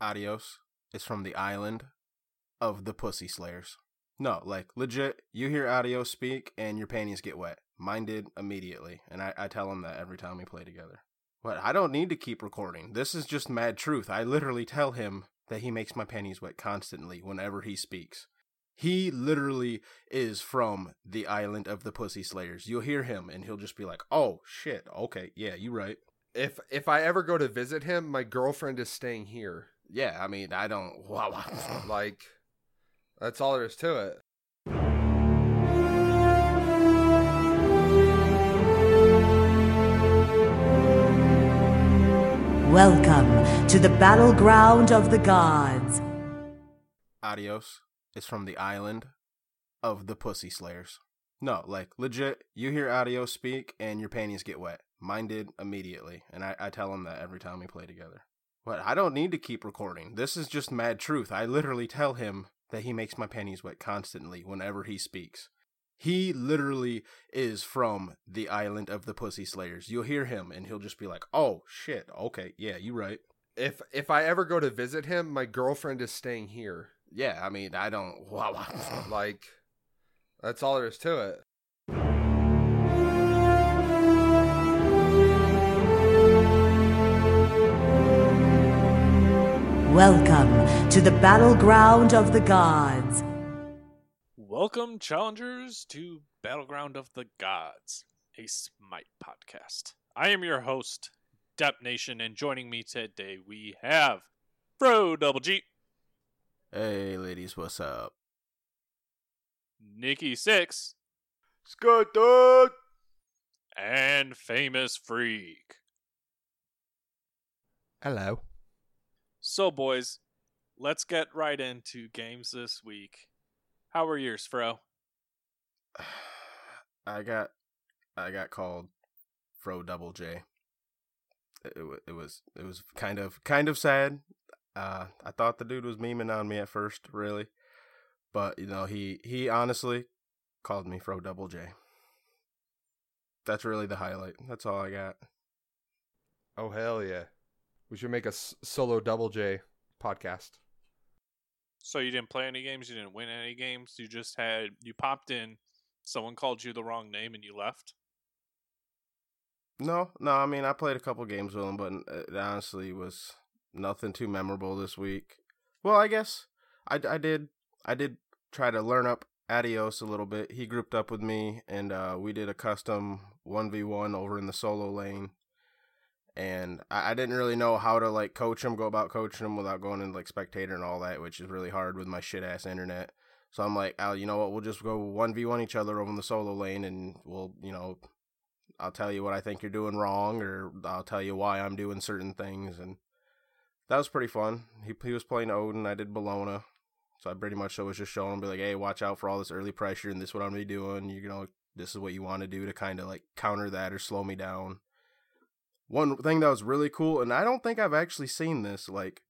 Adios is from the island of the Pussy Slayers. No, like legit, you hear Adios speak and your panties get wet. Mine did immediately, and I, I tell him that every time we play together. But I don't need to keep recording. This is just mad truth. I literally tell him that he makes my panties wet constantly whenever he speaks. He literally is from the island of the Pussy Slayers. You'll hear him and he'll just be like, "Oh shit, okay, yeah, you right." If if I ever go to visit him, my girlfriend is staying here. Yeah, I mean, I don't. Wow. Like, that's all there is to it. Welcome to the battleground of the gods. Adios is from the island of the Pussy Slayers. No, like legit, you hear Adios speak and your panties get wet. Mine did immediately, and I, I tell him that every time we play together. But I don't need to keep recording. This is just mad truth. I literally tell him that he makes my panties wet constantly whenever he speaks. He literally is from the island of the Pussy Slayers. You'll hear him and he'll just be like, "Oh shit, okay, yeah, you right." If if I ever go to visit him, my girlfriend is staying here. Yeah, I mean, I don't. Wow. Like, that's all there is to it. Welcome to the battleground of the gods. Welcome, challengers, to Battleground of the Gods, a Smite podcast. I am your host, Dep Nation, and joining me today we have Fro Double G, hey, ladies, what's up? Nikki Six, Scott Dog. and Famous Freak. Hello. So, boys, let's get right into games this week. How were yours, Fro? I got, I got called Fro Double J. It, it, it was it was kind of kind of sad. Uh, I thought the dude was memeing on me at first, really, but you know he he honestly called me Fro Double J. That's really the highlight. That's all I got. Oh hell yeah. We should make a solo double J podcast. So, you didn't play any games, you didn't win any games, you just had, you popped in, someone called you the wrong name, and you left? No, no. I mean, I played a couple games with him, but it honestly was nothing too memorable this week. Well, I guess I, I did I did try to learn up Adios a little bit. He grouped up with me, and uh, we did a custom one v one over in the solo lane. And I, didn't really know how to like coach him, go about coaching him without going into like spectator and all that, which is really hard with my shit ass internet. So I'm like, Al, you know what? We'll just go one v one each other over in the solo lane, and we'll, you know, I'll tell you what I think you're doing wrong, or I'll tell you why I'm doing certain things, and that was pretty fun. He he was playing Odin, I did Bellona, so I pretty much was just showing him, be like, hey, watch out for all this early pressure, and this is what I'm gonna be doing. You know, this is what you want to do to kind of like counter that or slow me down. One thing that was really cool, and I don't think I've actually seen this, like,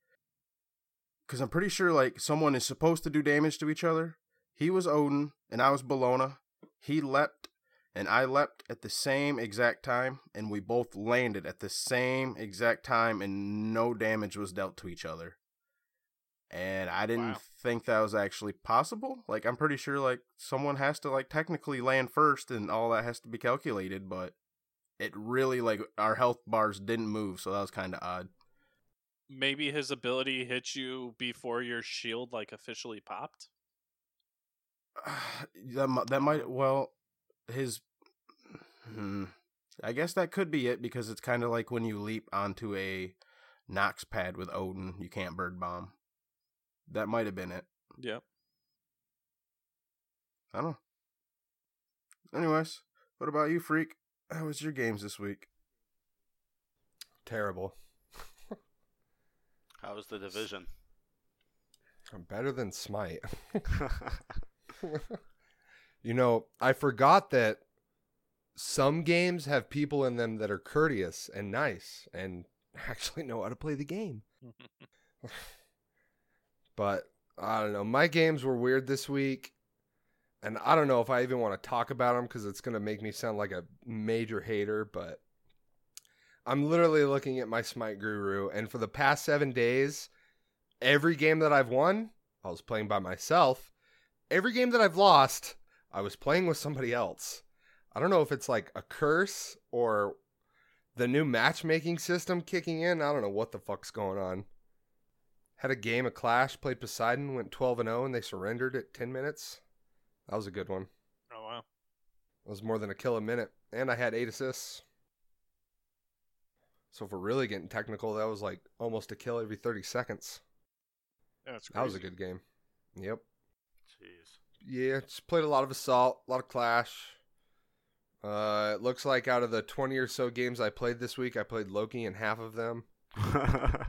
because I'm pretty sure like someone is supposed to do damage to each other. He was Odin, and I was Bellona. He leapt and I leapt at the same exact time, and we both landed at the same exact time, and no damage was dealt to each other. And I didn't Wow. think that was actually possible. Like, I'm pretty sure, like, someone has to, like, technically land first, and all that has to be calculated, but it really, like, our health bars didn't move, so that was kind of odd. Maybe his ability hit you before your shield, like, officially popped? that that might well his hmm, I guess that could be it because it's kind of like when you leap onto a Nox pad with Odin, you can't bird bomb. That might have been it. Yep. I don't know. Anyways, what about you, freak? How was your games this week? Terrible. How was the division? I'm better than Smite. you know, I forgot that some games have people in them that are courteous and nice and actually know how to play the game. But I don't know. My games were weird this week. And I don't know if I even want to talk about them because it's going to make me sound like a major hater. But I'm literally looking at my Smite Guru. And for the past seven days, every game that I've won, I was playing by myself. Every game that I've lost, I was playing with somebody else. I don't know if it's like a curse or the new matchmaking system kicking in. I don't know what the fuck's going on. Had a game of Clash, played Poseidon, went 12 and 0, and they surrendered at 10 minutes. That was a good one. Oh wow. It was more than a kill a minute, and I had eight assists. So if we're really getting technical, that was like almost a kill every 30 seconds. Yeah, that's That was a good game. Yep. Jeez. Yeah, just played a lot of Assault, a lot of Clash. Uh, it looks like out of the 20 or so games I played this week, I played Loki in half of them.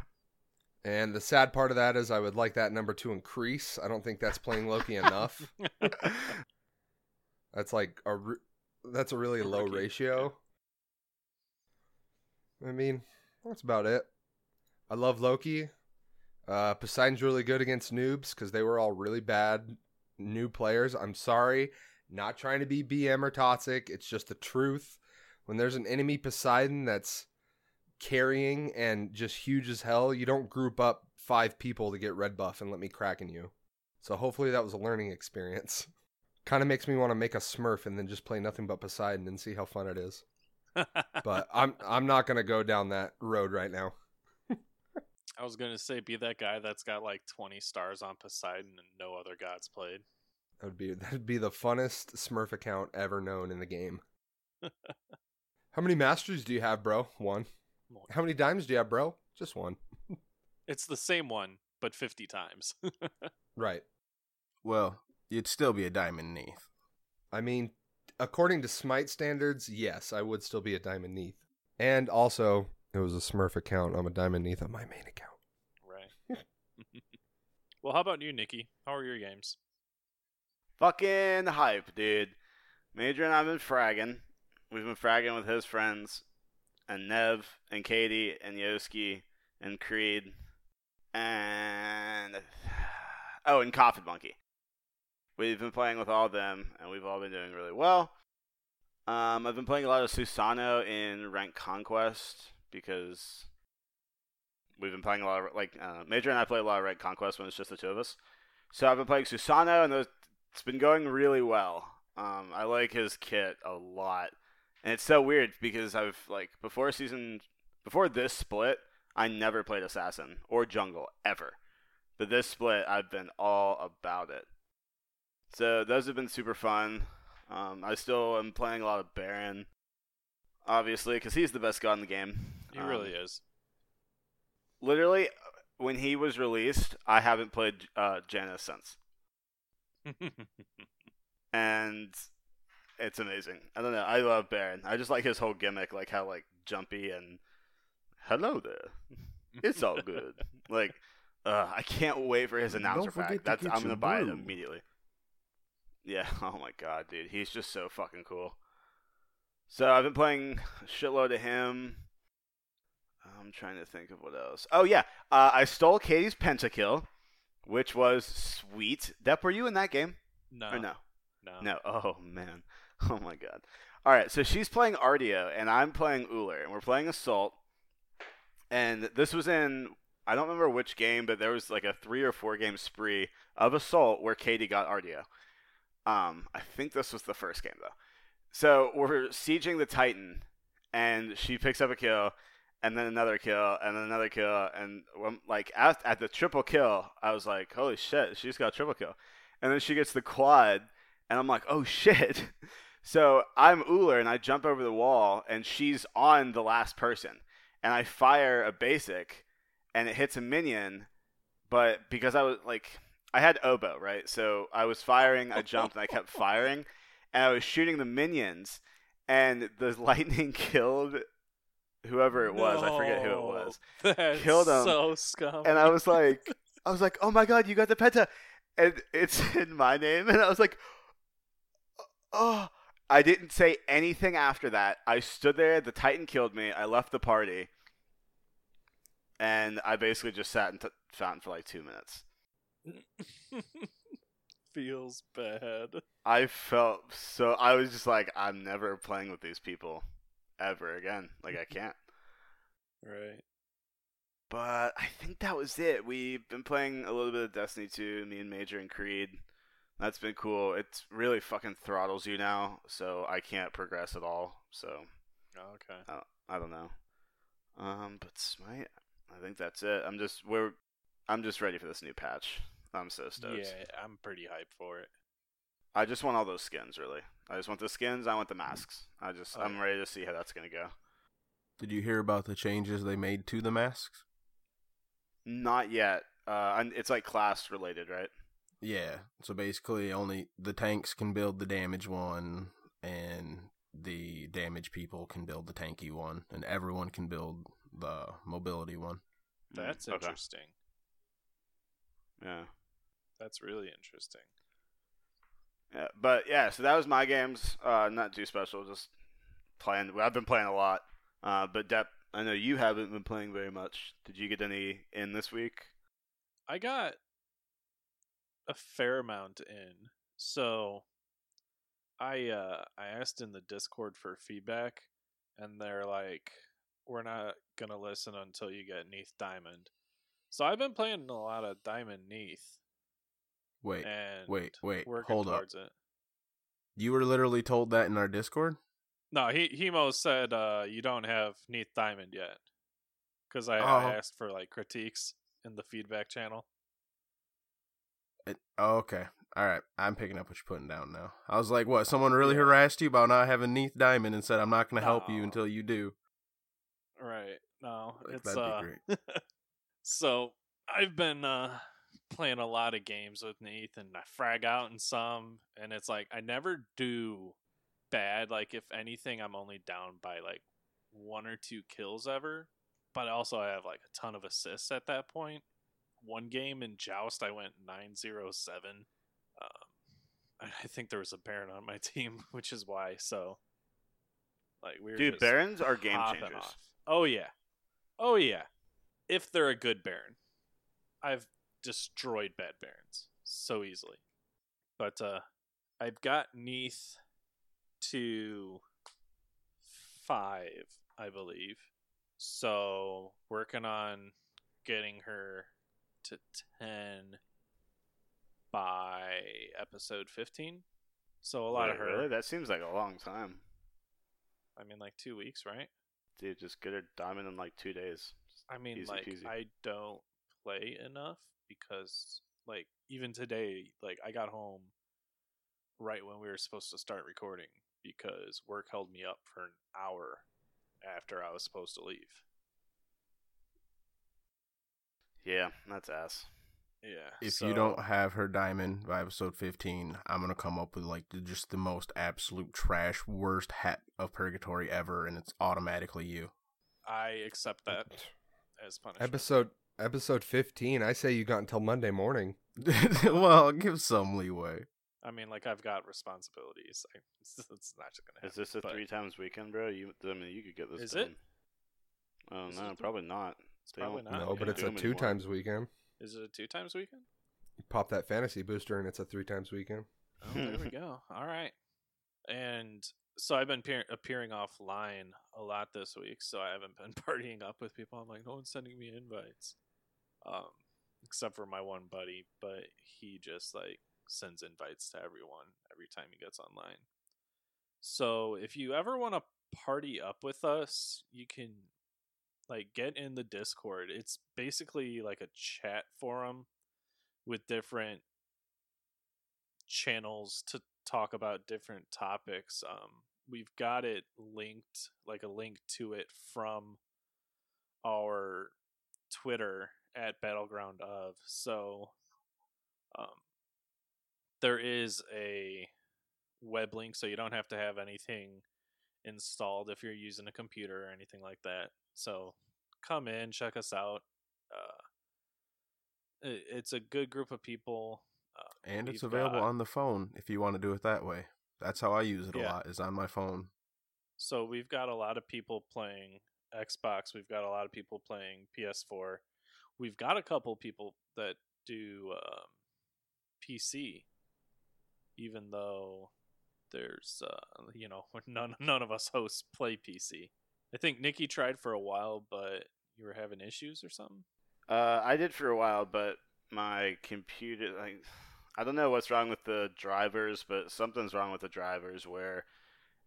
And the sad part of that is I would like that number to increase. I don't think that's playing Loki enough. That's like a re- that's a really low rookie, ratio. I mean, that's about it. I love Loki. Uh, Poseidon's really good against noobs because they were all really bad new players. I'm sorry, not trying to be BM or toxic. It's just the truth. When there's an enemy Poseidon that's carrying and just huge as hell, you don't group up five people to get red buff and let me crack in you. So hopefully that was a learning experience. Kind of makes me want to make a Smurf and then just play nothing but Poseidon and see how fun it is. But I'm I'm not gonna go down that road right now. I was gonna say, be that guy that's got like 20 stars on Poseidon and no other gods played. That would be that'd be the funnest Smurf account ever known in the game. How many masters do you have, bro? One. One. How many dimes do you have, bro? Just one. It's the same one, but 50 times. Right. well, you'd still be a diamond Neith. I mean, according to Smite standards, yes, I would still be a diamond Neith. And also, it was a Smurf account. I'm a diamond Neith on my main account. right. well, how about you, Nikki? How are your games? Fucking hype, dude. Major and I've been fragging. We've been fragging with his friends, and Nev, and Katie, and Yoski, and Creed, and oh, and Coffee Monkey. We've been playing with all of them, and we've all been doing really well. Um, I've been playing a lot of Susano in Rank Conquest because we've been playing a lot of like uh, Major and I play a lot of Rank Conquest when it's just the two of us. So I've been playing Susano, and it's been going really well. Um, I like his kit a lot, and it's so weird because I've like before season, before this split, I never played assassin or jungle ever, but this split I've been all about it. So those have been super fun. Um, I still am playing a lot of Baron, obviously, because he's the best god in the game. He Um, really is. Literally, when he was released, I haven't played uh, Janus since. and it's amazing. I don't know. I love Baron. I just like his whole gimmick, like how like jumpy and hello there. It's all good. like, uh, I can't wait for his announcer pack. That's I'm gonna buy it immediately. Yeah. Oh my god, dude, he's just so fucking cool. So I've been playing shitload of him. I'm trying to think of what else. Oh yeah, uh, I stole Katie's pentakill, which was sweet. Depp, were you in that game no, or no? no, No. Oh man. Oh my god. All right. So she's playing Artio and I'm playing Ullr, and we're playing Assault. And this was in I don't remember which game, but there was like a three or four game spree of Assault where Katie got Artio. Um, I think this was the first game though. So we're sieging the Titan, and she picks up a kill, and then another kill, and then another kill, and when, like at, at the triple kill, I was like, holy shit, she's got triple kill, and then she gets the quad, and I'm like, oh shit. So I'm Ullr, and I jump over the wall, and she's on the last person, and I fire a basic, and it hits a minion, but because I was like, I had oboe right, so I was firing, I jumped, and I kept firing, and I was shooting the minions, and the lightning killed whoever it was. I forget who it was. That's Killed him. so scum. And I was like, I was like, oh my god, you got the penta, and it's in my name, and I was like, oh. I didn't say anything after that. I stood there. The Titan killed me. I left the party, and I basically just sat in t- fountain for like two minutes. feels bad. I felt so. I was just like, I'm never playing with these people ever again. Like I can't. Right. But I think that was it. We've been playing a little bit of Destiny 2, me and Major and Creed. That's been cool. It really fucking throttles you now, so I can't progress at all. So Oh, okay. I don't know. Um, but Smite, I think that's it. I'm just we're, I'm just ready for this new patch. I'm so stoked. Yeah, I'm pretty hyped for it. I just want all those skins, really. I just want the skins. I want the masks. I just, Oh, I'm yeah. ready to see how that's gonna go. Did you hear about the changes they made to the masks? Not yet. Uh, and it's like class related, right? Yeah. So basically, only the tanks can build the damage one, and the damage people can build the tanky one, and everyone can build the mobility one. Mm, That's okay. interesting. Yeah. That's really interesting. Yeah, but yeah, so that was my games. Uh, not too special, just playing. I've been playing a lot. Uh, but Depp, I know you haven't been playing very much. Did you get any in this week? I got a fair amount in. So I uh I asked in the Discord for feedback and they're like we're not going to listen until you get Neith Diamond. So I've been playing a lot of Diamond Neith Wait, and wait, wait. Hold up. it. You were literally told that in our Discord? No, he Hemo said uh you don't have Neith Diamond yet. Cuz I, Oh. I asked for like critiques in the feedback channel. It, oh, okay. All right. I'm picking up what you're putting down now. I was like, what? Someone really harassed you about not having Neith Diamond and said, I'm not going to help you until you do. Right. No, Like, it's that'd be uh great. so I've been uh playing a lot of games with Neith and I frag out in some and it's like I never do bad. Like if anything I'm only down by like one or two kills ever. But also I have like a ton of assists at that point. One game in Joust I went nine zero seven. Um I think there was a Baron on my team, which is why so like we were Dude, Barons are game changers. off. Oh yeah, oh yeah. If they're a good Baron, I've destroyed bad Barons so easily. But uh, I've got Neith to five, I believe. So working on getting her to ten by episode fifteen. So a lot Wait, of her. Really? That seems like a long time. I mean, like two weeks, right? Dude, just get her diamond in like two days. I mean, like peasy. I don't play enough because, like, even today, like I got home right when we were supposed to start recording because work held me up for an hour after I was supposed to leave. Yeah, that's ass. Yeah. If so- you don't have her diamond by episode 15, I'm going to come up with like just the most absolute trash, worst hat of purgatory ever, and it's automatically you. I accept that as punishment. Episode episode 15. I say you got until Monday morning. well, give some leeway. I mean, like I've got responsibilities. I, it's, it's not just gonna happen. Is this a but three times weekend, bro? You, I mean, you could get this Is done. it? Oh Is no, three- probably not. It's They probably don't- no, but it's a two anymore. times weekend. Is it a two times weekend? You pop that fantasy booster and it's a three times weekend. Oh, there we go. All right. And so I've been appear- appearing offline a lot this week, so I haven't been partying up with people. I'm like, no one's sending me invites, um, except for my one buddy. But he just like sends invites to everyone every time he gets online. So if you ever want to party up with us, you can like get in the Discord. It's basically like a chat forum with different channels to talk about different topics. Um, we've got it linked, like a link to it from our Twitter at Battleground of. So, um, there is a web link, so you don't have to have anything installed if you're using a computer or anything like that. So, come in, check us out. Uh, it- it's a good group of people. Uh, And it's available got- on the phone if you want to do it that way. That's how I use it a Yeah. lot, is on my phone. So we've got a lot of people playing Xbox. We've got a lot of people playing PS4. We've got a couple people that do um, PC, even though there's uh, you know none none of us hosts play PC. I think Nikki tried for a while, but you were having issues or something? Uh, I did for a while, but my computer, like, I don't know what's wrong with the drivers, but something's wrong with the drivers where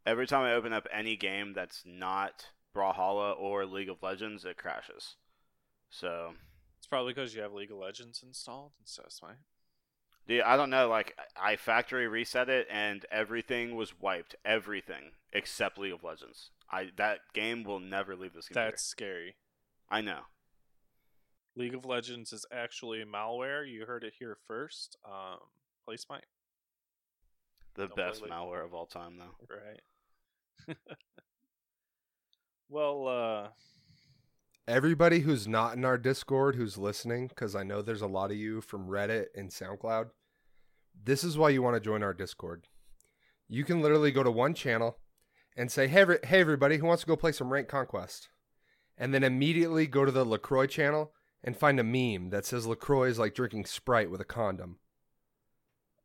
every time I open up any game that's not Brawlhalla or League of Legends, it crashes. So, It's probably because you have League of Legends installed and so that's why. dude, I don't know. Like, I factory reset it, and everything was wiped. Everything except League of Legends. I that game will never leave this computer. That's scary. I know. League of Legends is actually malware. You heard it here first. Um, play Smite, The Don't play best League. malware of all time, though. right? well, uh, Everybody who's not in our Discord who's listening, because I know there's a lot of you from Reddit and SoundCloud, this is why you want to join our Discord. You can literally go to one channel and say, hey, hey everybody, who wants to go play some Rank Conquest? And then immediately go to the LaCroix channel and find a meme that says LaCroix is like drinking Sprite with a condom.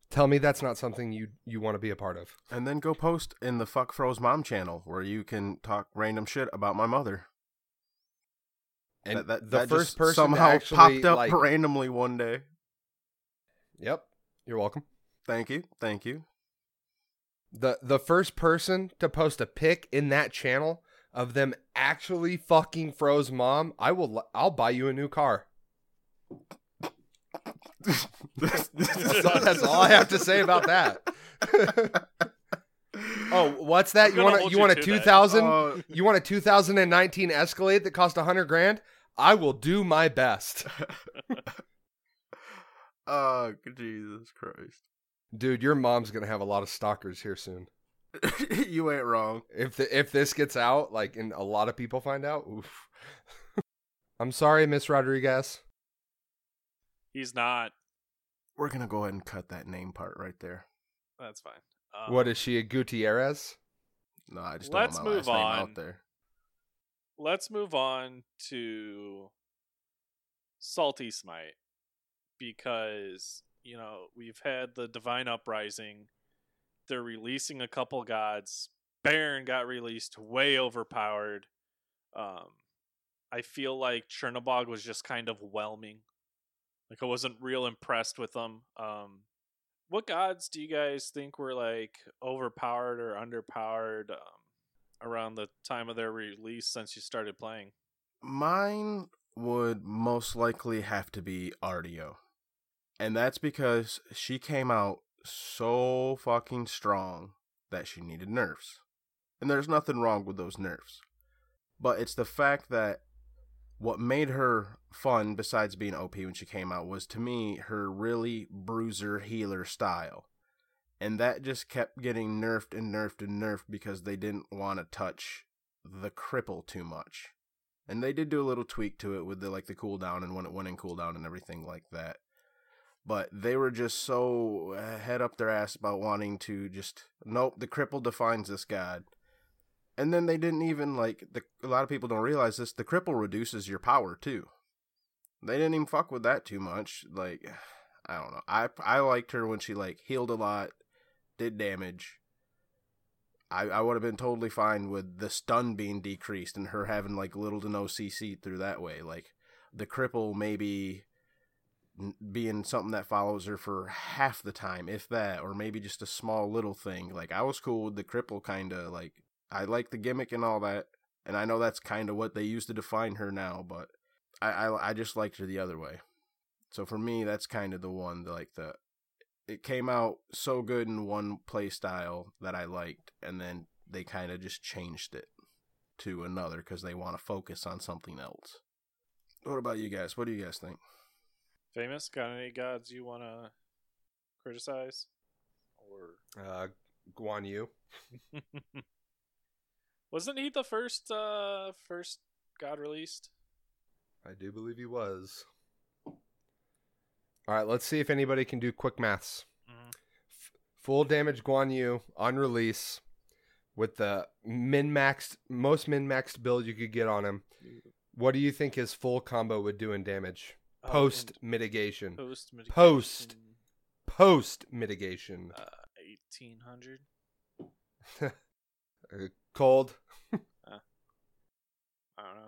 Tell me that's not something you, you want to be a part of. And then go post in the Fuck Froze Mom channel where you can talk random shit about my mother. And that, that, the that first person somehow actually, popped up like- randomly one day. Yep, you're welcome. Thank you, thank you. The the first person to post a pic in that channel of them actually fucking froze mom, I will I'll buy you a new car. That's, all, that's all I have to say about that. oh, what's that? You want a, hold you you want a that. 2000 Uh, you want a 2019 Escalade that cost 100 grand? I will do my best. oh, Jesus Christ. Dude, your mom's going to have a lot of stalkers here soon. you ain't wrong. If the, if this gets out, like, and a lot of people find out, oof. I'm sorry, Miss Rodriguez. he's not. We're gonna go ahead and cut that name part right there. That's fine. Um, what is she, a Gutierrez? No, I just Let's don't want my move last name on. out there. let's move on to Salty Smite because you know we've had the Divine Uprising. They're releasing a couple gods. Baron got released, way overpowered. Um, I feel like Chernobog was just kind of whelming. Like I wasn't real impressed with them. Um, what gods do you guys think were like overpowered or underpowered? Um, around the time of their release since you started playing. Mine would most likely have to be Artio. And that's because she came out so fucking strong that she needed nerfs. And there's nothing wrong with those nerfs. But it's the fact that what made her fun, besides being OP when she came out, was to me her really bruiser healer style. And that just kept getting nerfed and nerfed and nerfed because they didn't want to touch the cripple too much. And they did do a little tweak to it with the like the cooldown and when it went in cooldown and everything like that. But they were just so uh, head up their ass about wanting to just nope, the cripple defines this god. And then they didn't even like the a lot of people don't realize this, the cripple reduces your power too. They didn't even fuck with that too much. Like I don't know. I I liked her when she like healed a lot, did damage. I, I would have been totally fine with the stun being decreased and her having like little to no CC through that way. Like the cripple maybe being something that follows her for half the time, if that, or maybe just a small little thing. Like I was cool with the cripple kind of like I like the gimmick and all that, and I know that's kind of what they use to define her now, but I, I I just liked her the other way. So for me, that's kind of the one that, like the it came out so good in one play style that I liked, and then they kind of just changed it to another because they want to focus on something else. What about you guys? What do you guys think? Famous, got any gods you want to criticize? Or Uh, Guan Yu. wasn't he the first uh first god released? I do believe he was. All right, let's see if anybody can do quick maths. Mhm. F- full damage Guan Yu on release with the min maxed, most min maxed build you could get on him. What do you think his full combo would do in damage? Post and mitigation. post Post. mitigation, Post mitigation. uh, eighteen hundred. Uh, cold. I don't know.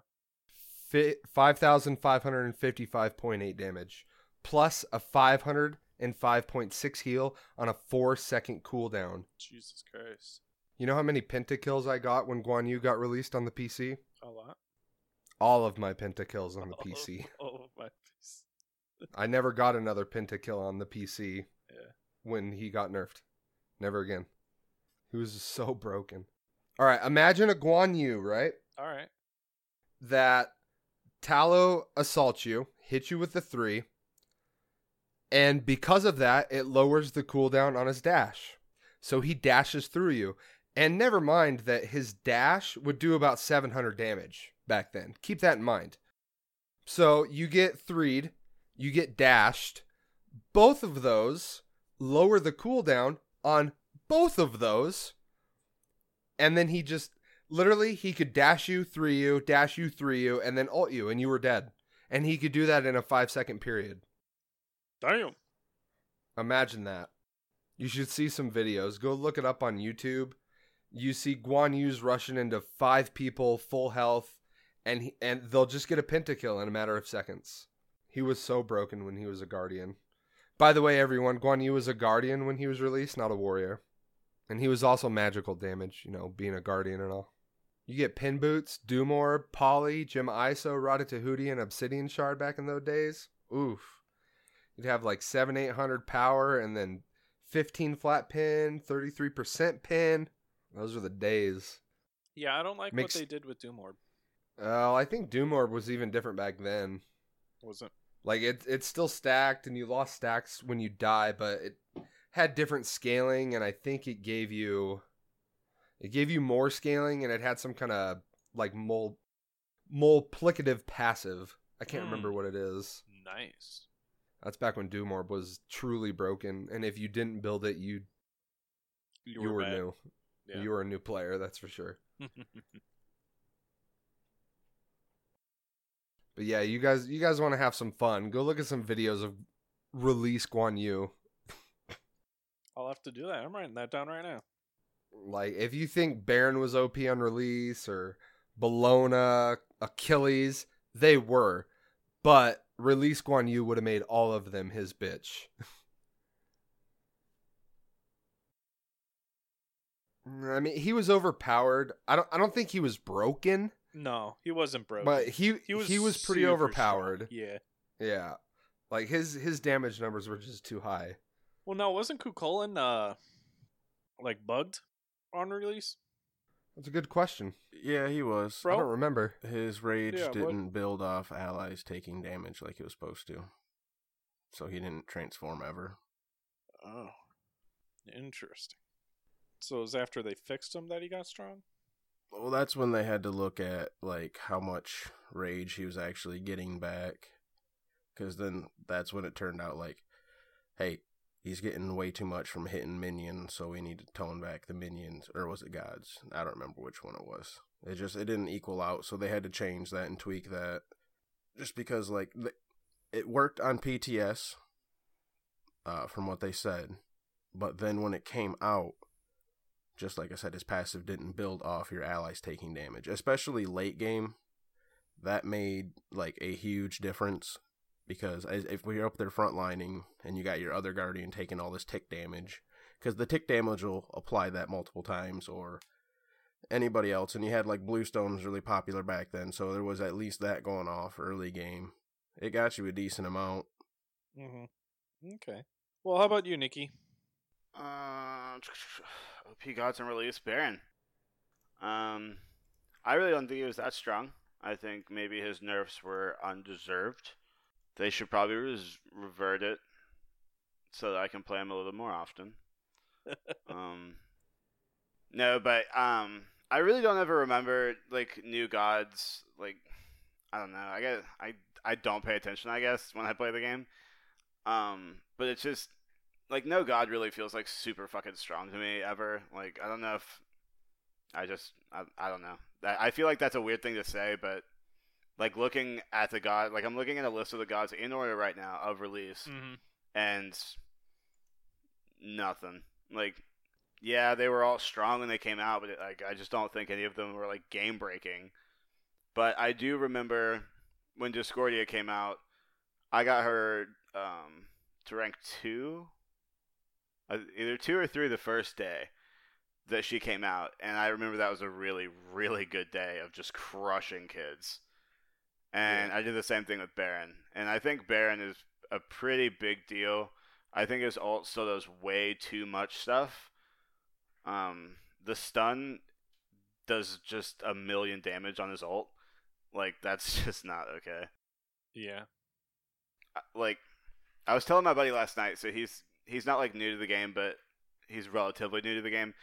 fi- 5,555.8 damage, plus a 505.6 heal on a 4 second cooldown. Jesus Christ. You know how many pentakills I got when Guan Yu got released on the PC? A lot. All of my pentakills on the Oh, PC. Oh, my face. I never got another pentakill on the PC Yeah. when he got nerfed. Never again. He was so broken. All right, imagine a Guan Yu, right? All right. That Tallow assaults you, hits you with the three, and because of that, it lowers the cooldown on his dash. So he dashes through you. And never mind that his dash would do about 700 damage back then. Keep that in mind. So you get threed, you get dashed. Both of those lower the cooldown on both of those. And then he just literally he could dash you, three you, dash you, three you, and then ult you, and you were dead. And he could do that in a five second period. Damn. Imagine that. You should see some videos. Go look it up on YouTube. You see Guan Yu's rushing into five people, full health, and he, and they'll just get a pentakill in a matter of seconds. He was so broken when he was a guardian. By the way, everyone, Guan Yu was a guardian when he was released, not a warrior. And he was also magical damage, you know, being a guardian and all. You get pin boots, Doomorb, Polly, Jim Iso, Ratatouille, and Obsidian Shard back in those days. Oof. You'd have like seven, eight hundred power, and then fifteen flat pin, thirty three percent pin. Those are the days. Yeah, I don't like what they did with Doomorb. Oh, I think Doomorb was even different back then. Wasn't Like it, it's still stacked, and you lost stacks when you die, but it had different scaling, and I think it gave you, it gave you more scaling, and it had some kind of like mul, multiplicative passive. I can't Hmm. remember what it is. nice. That's back when Doomorb was truly broken, and if you didn't build it, you you, were, bad. new. Yeah. You were a new player, that's for sure. But yeah, you guys, you guys want to have some fun? Go look at some videos of release Guan Yu. I'll have to do that. I'm writing that down right now. Like, if you think Baron was OP on release or Bellona, Achilles, they were, but release Guan Yu would have made all of them his bitch. I mean, he was overpowered. I don't. I don't think he was broken, No, he wasn't broken. but he he was he was pretty overpowered. strong. Yeah. Yeah. Like his his damage numbers were just too high. Well, no, wasn't Kukulkan uh like bugged on release? That's a good question. Yeah, he was. Bro? I don't remember. His rage Yeah, didn't build off allies taking damage like it was supposed to. So he didn't transform ever. Oh, interesting. So it was after they fixed him that he got strong. Well, that's when they had to look at like how much rage he was actually getting back, because then that's when it turned out like, hey, he's getting way too much from hitting minions, so we need to tone back the minions, or was it gods? I don't remember which one it was. It just it didn't equal out, so they had to change that and tweak that, just because like th- it worked on PTS, uh, from what they said, but then when it came out just like I said, his passive didn't build off your allies taking damage, especially late game. That made like a huge difference because if we're up there frontlining and you got your other guardian taking all this tick damage, because the tick damage will apply that multiple times, or anybody else, and you had like Bluestone was really popular back then, so there was at least that going off early game. It got you a decent amount. Mm-hmm. Okay. Well, how about you, Nikki? Uh, OP Gods and release Baron. Um, I really don't think he was that strong. I think maybe his nerfs were undeserved. They should probably res- revert it so that I can play him a little more often. um, no, but um, I really don't ever remember like new gods. Like, I don't know. I guess I I don't pay attention. I guess when I play the game. Um, but it's just like no god really feels like super fucking strong to me ever. Like I don't know if I just I, I don't know. I I feel like that's a weird thing to say, but like looking at the god, like I'm looking at a list of the gods in order right now of release, Mm-hmm. and nothing. Like yeah, they were all strong when they came out, but like I just don't think any of them were like game breaking. But I do remember when Discordia came out, I got her um, to rank two, either two or three the first day that she came out, and I remember that was a really, really good day of just crushing kids. And I did the same thing with Baron, and I think Baron is a pretty big deal. I think his ult still does way too much stuff. Um, the stun does just a million damage on his ult. Like that's just not okay. Yeah. Like I was telling my buddy last night, so he's he's not like new to the game, but he's relatively new to the game,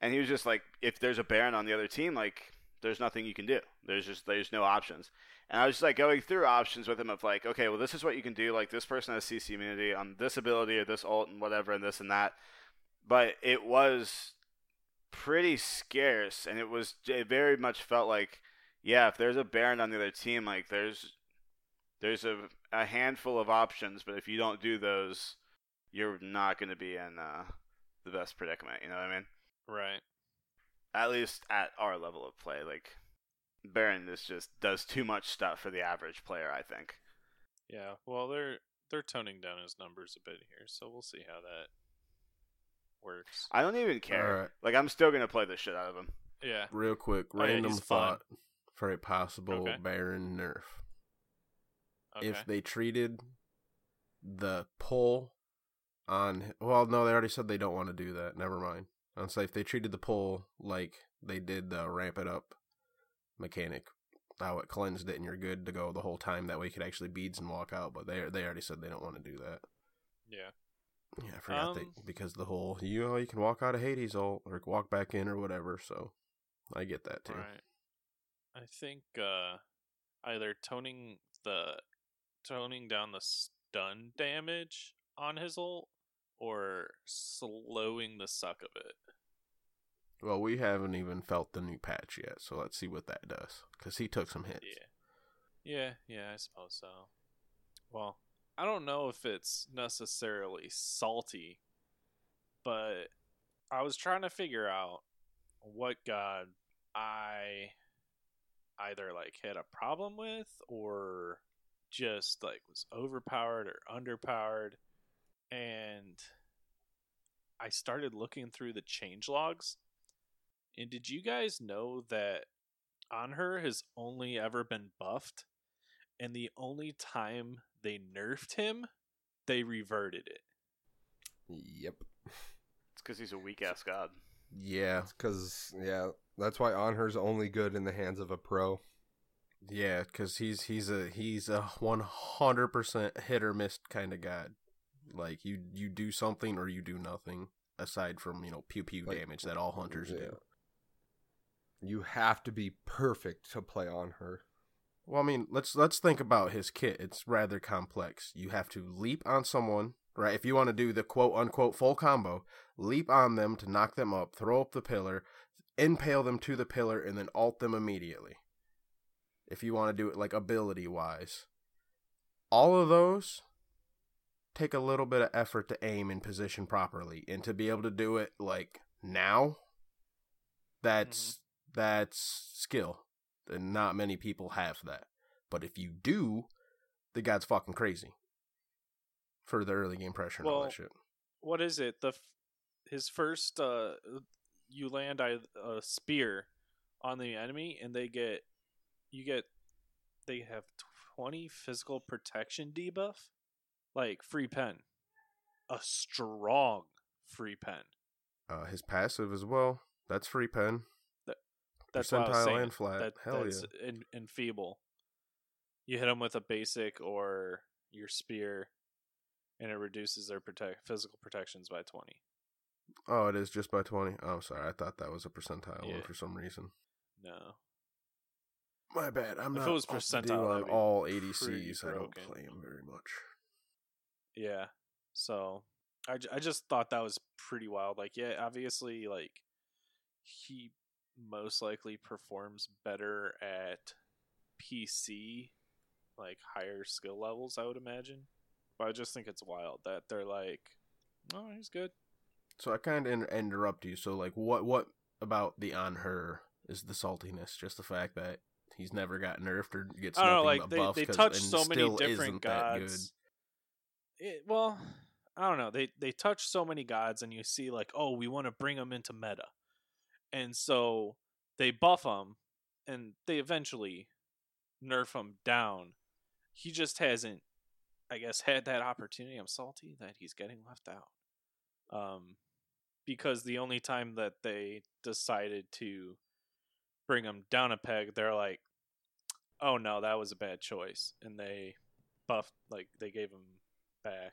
and he was just like, if there's a Baron on the other team, like there's nothing you can do. There's just there's no options. And I was just like going through options with him of like, okay, well this is what you can do. Like this person has CC immunity on this ability or this ult and whatever and this and that. But it was pretty scarce, and it was it very much felt like, yeah, if there's a Baron on the other team, like there's there's a a handful of options, but if you don't do those, you're not going to be in uh, the best predicament. You know what I mean? Right. At least at our level of play, like Baron is just does too much stuff for the average player. I think. Yeah. Well, they're they're toning down his numbers a bit here, so we'll see how that works. I don't even care. Alright. Like I'm still gonna play the shit out of him. Yeah. Real quick, Oh, yeah, random fun. thought for a possible Okay. Baron nerf. Okay. If they treated the pull on, well, no, they already said they don't want to do that. Never mind. Say if they treated the pull like they did the ramp it up mechanic, how it cleansed it and you're good to go the whole time. That way you could actually beads and walk out. But they they already said they don't want to do that. yeah. Yeah, I forgot Um, because the whole you know you can walk out of Hades ult or walk back in or whatever. So I get that too. Right. I think uh either toning the toning down the stun damage on his ult or slowing the suck of it. Well, we haven't even felt the new patch yet, so let's see what that does. Because he took some hits. Yeah. Yeah, yeah, I suppose so. Well, I don't know if it's necessarily salty, but I was trying to figure out what god I either like had a problem with or just like was overpowered or underpowered and I started looking through the change logs and did you guys know that Anhur has only ever been buffed, and the only time they nerfed him, they reverted it. Yep. It's because he's a weak ass god. Yeah, Because yeah, that's why Anhur's only good in the hands of a pro. yeah, because he's he's a he's a one hundred percent hit or miss kind of god. Like you you do something or you do nothing aside from you know pew pew Like, damage that all hunters yeah. do. You have to be perfect to play Anhur. Well, I mean, let's let's think about his kit. It's rather complex. You have to leap on someone, right? If you want to do the quote unquote full combo, leap on them to knock them up, throw up the pillar, impale them to the pillar, and then alt them immediately. If you want to do it like ability wise, all of those take a little bit of effort to aim and position properly, and to be able to do it like now, that's that's skill and not many people have that. But if you do, the guy's fucking crazy for the early game pressure and all Well, that shit. What is it? The f- his first uh you land a, a spear on the enemy and they get you get they have 20 physical protection debuff like free pen. A strong free pen. Uh, his passive as well. That's free pen. That's what Percentile and flat. That, Hell that's in, enfeeble. You hit them with a basic or your spear, and it reduces their protect physical protections by twenty. Oh, it is just by 20. Oh, sorry. I thought that was a percentile one for some reason. No, My bad. I'm If it not was up to percentile, on all ADCs. I don't play them very much. Yeah. So I, I just thought that was pretty wild. Like, yeah, obviously, like he most likely performs better at PC, like higher skill levels. I would imagine, but I just think it's wild that they're like, oh, he's good. So I kind of inter- interrupt you. So like, what what about the Anhur is the saltiness? Just the fact that he's never got nerfed or gets I don't know, nothing like they, buffs. they 'cause- touch so many still different isn't that good. gods. It, well, I don't know. They they touch so many gods, and you see like, oh, we want to bring them into meta, and so they buff them, and they eventually nerf him down. He just hasn't, I guess, had that opportunity. I'm salty that he's getting left out. Um, because the only time that they decided to bring him down a peg, they're like, "Oh no, that was a bad choice," and they buffed like they gave him back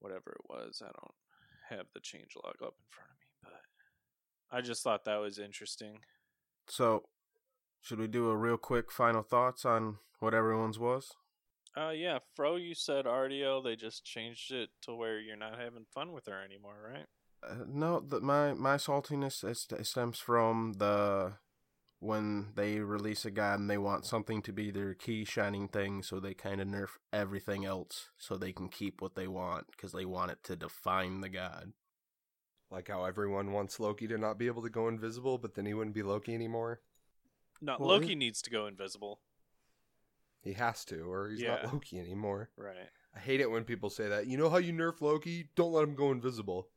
whatever it was. I don't have the change log up in front of me, but I just thought that was interesting. So, should we do a real quick final thoughts on what everyone's was? Uh, yeah, Fro, you said Artio. They just changed it to where you're not having fun with her anymore, right? Uh, no, the, my my saltiness it, it stems from the when they release a god and they want something to be their key shining thing, so they kind of nerf everything else so they can keep what they want because they want it to define the god. Like how everyone wants Loki to not be able to go invisible, but then he wouldn't be Loki anymore. No, Well, Loki it- needs to go invisible. He has to, or he's Yeah. not Loki anymore. Right. I hate it when people say that. You know how you nerf Loki? Don't let him go invisible.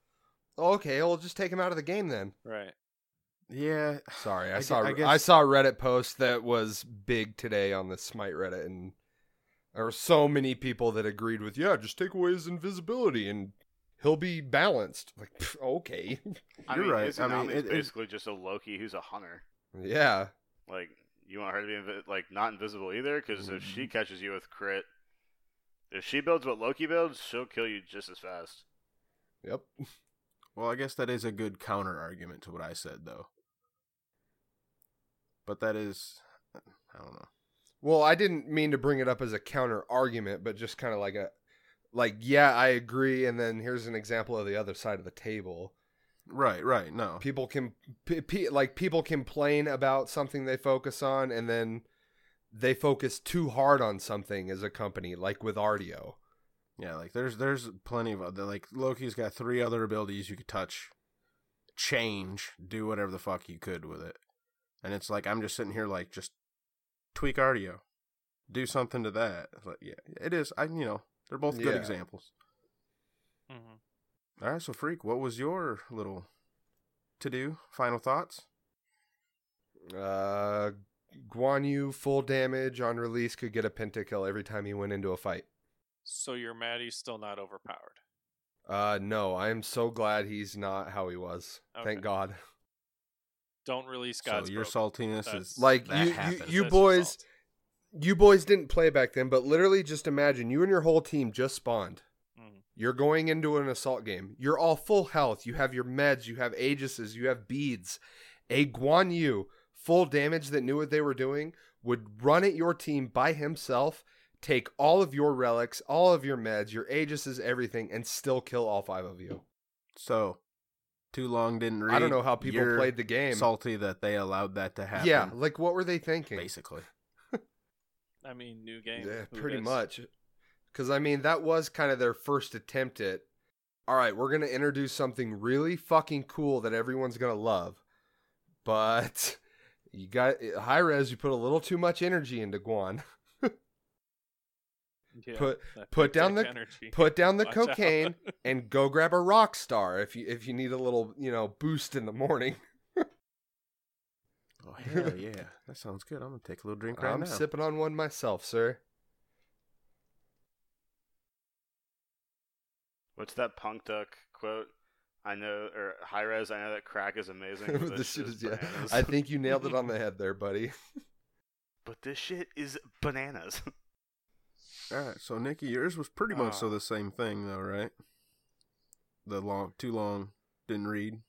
Okay, I'll just take him out of the game then. Right. Yeah, Sorry, I, I gue- saw I I, guess- saw a Reddit post that was big today on the Smite Reddit, and there were so many people that agreed with, yeah, just take away his invisibility and he'll be balanced. Like, pff, okay, I You're mean, right. I mean, is it- it- basically just a Loki who's a hunter. yeah, Like, you want her to be invi- like not invisible either, because if she Mm-hmm. catches you with crit, if she builds what Loki builds, she'll kill you just as fast. yep. Well, I guess that is a good counter argument to what I said, though. But that is, I don't know. Well, I didn't mean to bring it up as a counter argument, but just kind of like a, like, yeah, I agree, and then here's an example of the other side of the table. Right, right. No, people can p- p- like people complain about something they focus on and then they focus too hard on something as a company like with Artio. yeah, like there's there's plenty of other like Loki's got three other abilities you could touch, change, do whatever the fuck you could with it, and it's like I'm just sitting here like just tweak Artio, do something to that. It's like yeah, it is. I you know they're both good Yeah. examples. hmm All right, so freak, what was your little to do? Final thoughts? Uh Guan Yu full damage on release could get a pentakill every time he went into a fight. So your Maddie's still not overpowered. Uh no, I am so glad he's not how he was. Okay. Thank God. Don't release God's so your broken. saltiness That's- is Like, you- you- you boys- You boys didn't play back then, but literally just imagine you and your whole team just spawned. Mhm. You're going into an assault game. You're all full health. You have your meds. You have Aegises. You have beads. A Guan Yu, full damage that knew what they were doing, would run at your team by himself, take all of your relics, all of your meds, your Aegises, everything, and still kill all five of you. So, too long didn't read. I don't know how people You're played the game. Salty that they allowed that to happen. yeah, like what were they thinking? basically. I mean, new game. Yeah, Who pretty dis? much. Because I mean, that was kind of their first attempt at. All right, we're gonna introduce something really fucking cool that everyone's gonna love, but you got Hi-Rez. You put a little too much energy into Guan. Yeah, Put put down the energy. put down the Watch cocaine and go grab a rock star if you if you need a little you know boost in the morning. Oh hell yeah, that sounds good. I'm gonna take a little drink right now. I'm sipping on one myself, sir. What's that punk duck quote? I know, or Hi-Rez. I know that crack is amazing. but this shit is yeah. bananas. I think you nailed it on the head there, buddy. but this shit is bananas. All right, so Nikki, yours was pretty much so Ah. the same thing, though, right? The long, too long, didn't read.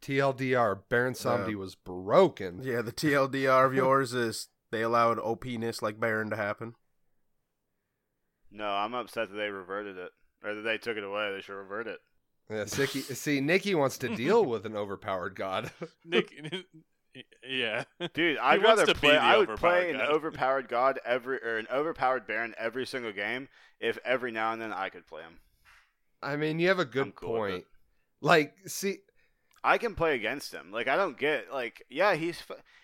TLDR, Baron Samedi Uh, was broken. Yeah, the TLDR of yours is they allowed OPness like Baron to happen. no, I'm upset that they reverted it, or that they took it away. They should revert it. Yeah, Sicky, see, Nikki wants to deal with an overpowered god. Nick, yeah. Dude, I'd rather to play. I would overpowered play an overpowered god every or an overpowered baron every single game if every now and then I could play him. I mean, you have a I'm good cool point. Like, see, I can play against him. Like I don't get like yeah he's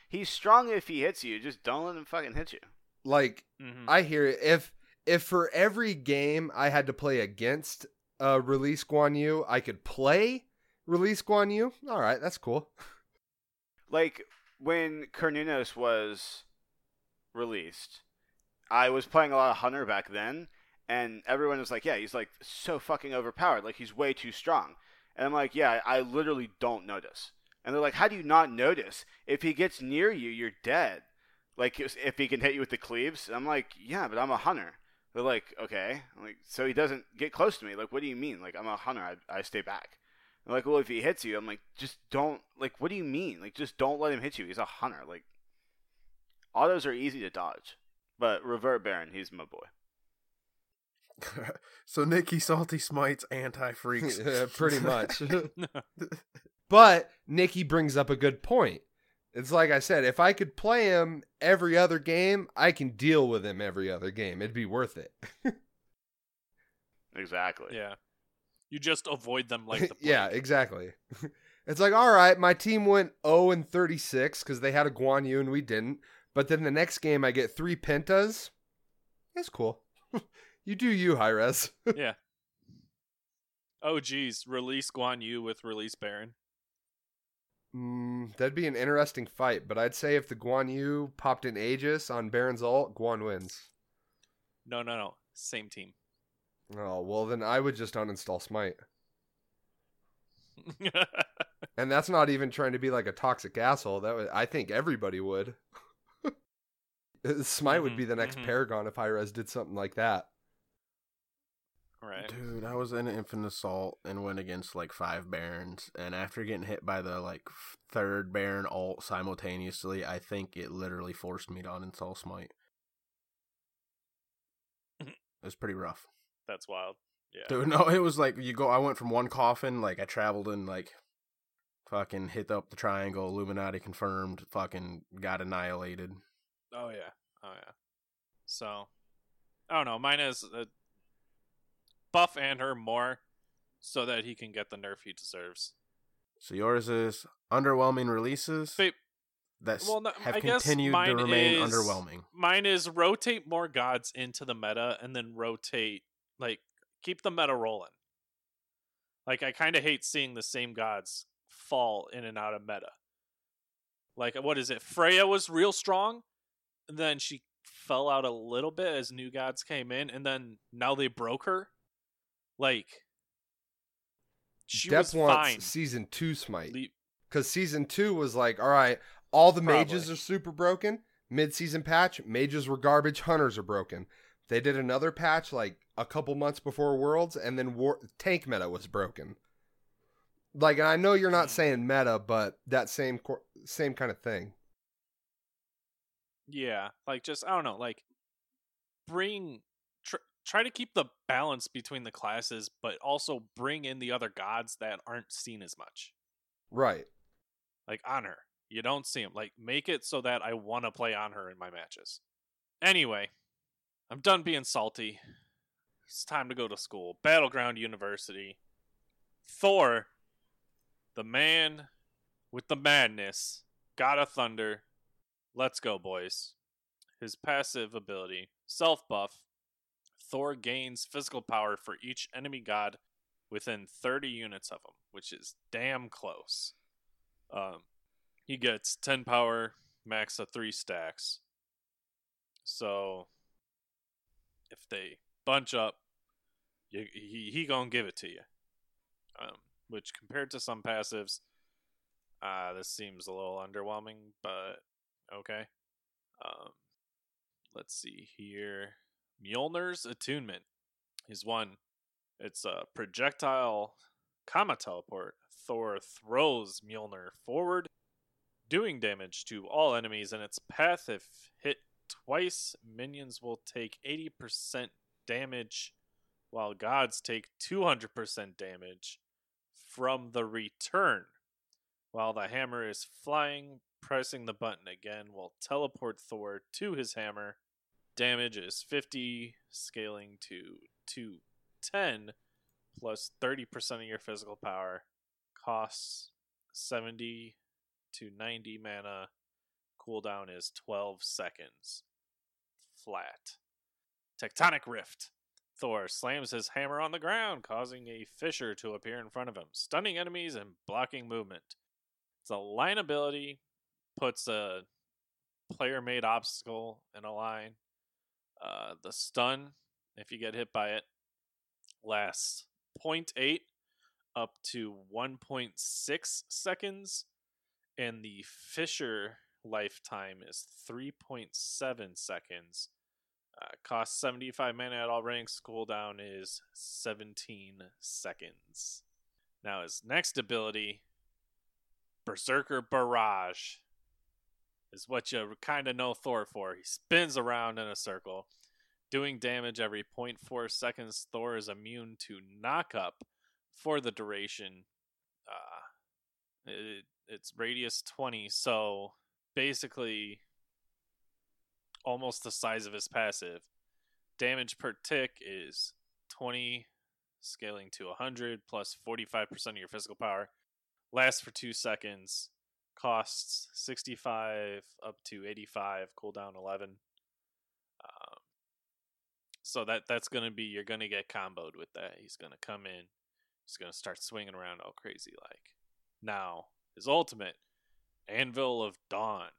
he's strong if he hits you. Just don't let him fucking hit you. Like Mhm. I hear it. If if for every game I had to play against uh release Guan Yu, I could play release Guan Yu. All right, that's cool. Like when Cernunnos was released, I was playing a lot of Hunter back then, and everyone was like, "Yeah, he's like so fucking overpowered. Like he's way too strong." And I'm like, "Yeah, I literally don't notice." And they're like, "How do you not notice? If he gets near you, you're dead. Like if he can hit you with the cleaves." I'm like, "Yeah, but I'm a hunter." They're like, "Okay." I'm like, "So he doesn't get close to me? Like, what do you mean? Like I'm a hunter. I, I stay back." I'm like, "Well, if he hits you, I'm like, just don't. Like, what do you mean? Like, just don't let him hit you. He's a hunter. Like, autos are easy to dodge." But revert Baron, he's my boy. so Nikki Salty Smites anti freaks. Yeah, pretty much. but Nikki brings up a good point. It's like I said, if I could play him every other game, I can deal with him every other game. It'd be worth it. Exactly. yeah. You just avoid them like the yeah, exactly. it's like, all right, my team went 0 and 36 because they had a Guan Yu and we didn't. But then the next game, I get three pentas. It's cool. you do you, Hi-Rez. yeah. Oh geez, release Guan Yu with release Baron. mm, that'd be an interesting fight. But I'd say if the Guan Yu popped in Aegis on Baron's ult, Guan wins. No, no, no. Same team. Oh, well, then I would just uninstall Smite. And that's not even trying to be like a toxic asshole. That would, I think everybody would. Smite would Mhm, be the next mhm. Paragon if Hi-Rez did something like that. right. Dude, I was in Infinite Assault and went against like five Barons, and after getting hit by the like third Baron alt simultaneously, I think it literally forced me to uninstall Smite. it was pretty rough. That's wild. Yeah. Dude, no, it was like you go. I went from one coffin, like I traveled and like fucking hit up the triangle, Illuminati confirmed, fucking got annihilated. Oh yeah. Oh yeah. So, I don't know. Mine is uh, buff Anhur more, so that he can get the nerf he deserves. So yours is underwhelming releases But that well, no, have I guess continued to remain is- underwhelming. mine is rotate more gods into the meta, and then rotate like keep the meta rolling. Like I kind of hate seeing the same gods fall in and out of meta. Like uh, what is it? Freya was real strong, and then she fell out a little bit as new gods came in, and then now they broke her. Like she Dep was wants fine. season two Smite. Le- Because season two was like, all right, all the Probably. mages are super broken. Mid season patch, mages were garbage, hunters are broken. They did another patch like a couple months before Worlds, and then war- tank meta was broken. Like, I know you're not Hmm. saying meta, but that same cor- same kind of thing. Yeah, like just I don't know, like bring tr- try to keep the balance between the classes, but also bring in the other gods that aren't seen as much. Right. Like Anhur, you don't see them. Like make it so that I want to play Anhur in my matches. Anyway, I'm done being salty. It's time to go to school. Battleground University. Thor, the man with the madness, God of Thunder. Let's go, boys. His passive ability, self buff. Thor gains physical power for each enemy god within 30 units of him, which is damn close. Um, he gets 10 power, max of 3 stacks. So, if they bunch up, you, he, he gonna give it to you. Um, which compared to some passives, uh, this seems a little underwhelming, but okay. Um, let's see here. Mjolnir's attunement is one. It's a projectile comma teleport. Thor throws Mjolnir forward, doing damage to all enemies in its path. If hit twice, minions will take 80% damage, while gods take 200% damage from the return. While the hammer is flying, pressing the button again will teleport Thor to his hammer. Damage is 50, scaling to 210, plus 30% of your physical power. Costs 70 to 90 mana. Cooldown is 12 seconds. Flat. Tectonic Rift. Thor slams his hammer on the ground, causing a fissure to appear in front of him, stunning enemies and blocking movement. A line ability, puts a player made obstacle in a line. Uh, the stun, if you get hit by it, lasts 0.8 up to 1.6 seconds, and the fissure lifetime is 3.7 seconds. Uh, cost 75 mana at all ranks. Cooldown is 17 seconds. Now, his next ability, Berserker Barrage, is what you kind of know Thor for. He spins around in a circle, doing damage every 0.4 seconds. Thor is immune to knock up for the duration. Uh, it, it's radius 20, so basically almost the size of his passive. Damage per tick is 20, scaling to 100, plus 45% of your physical power. Lasts for 2 seconds. Costs 65 up to 85, cooldown 11. Um, so that that's going to be, you're going to get comboed with that. He's going to come in, he's going to start swinging around all crazy like. Now, his ultimate, Anvil of Dawn.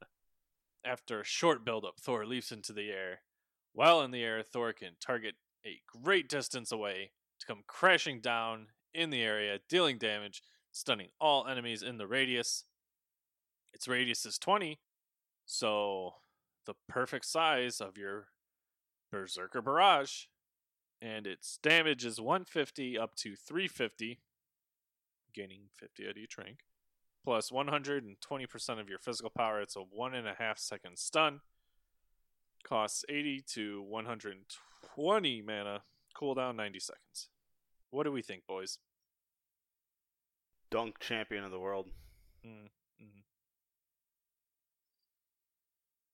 After a short buildup, Thor leaps into the air. While in the air, Thor can target a great distance away to come crashing down in the area, dealing damage, stunning all enemies in the radius. Its radius is 20, so the perfect size of your Berserker Barrage. And its damage is 150 up to 350, gaining 50 at each rank plus 120% of your physical power. It's a one and a half second stun. Costs 80 to 120 mana. Cooldown 90 seconds. What do we think, boys? Dunk champion of the world. Mm, mm.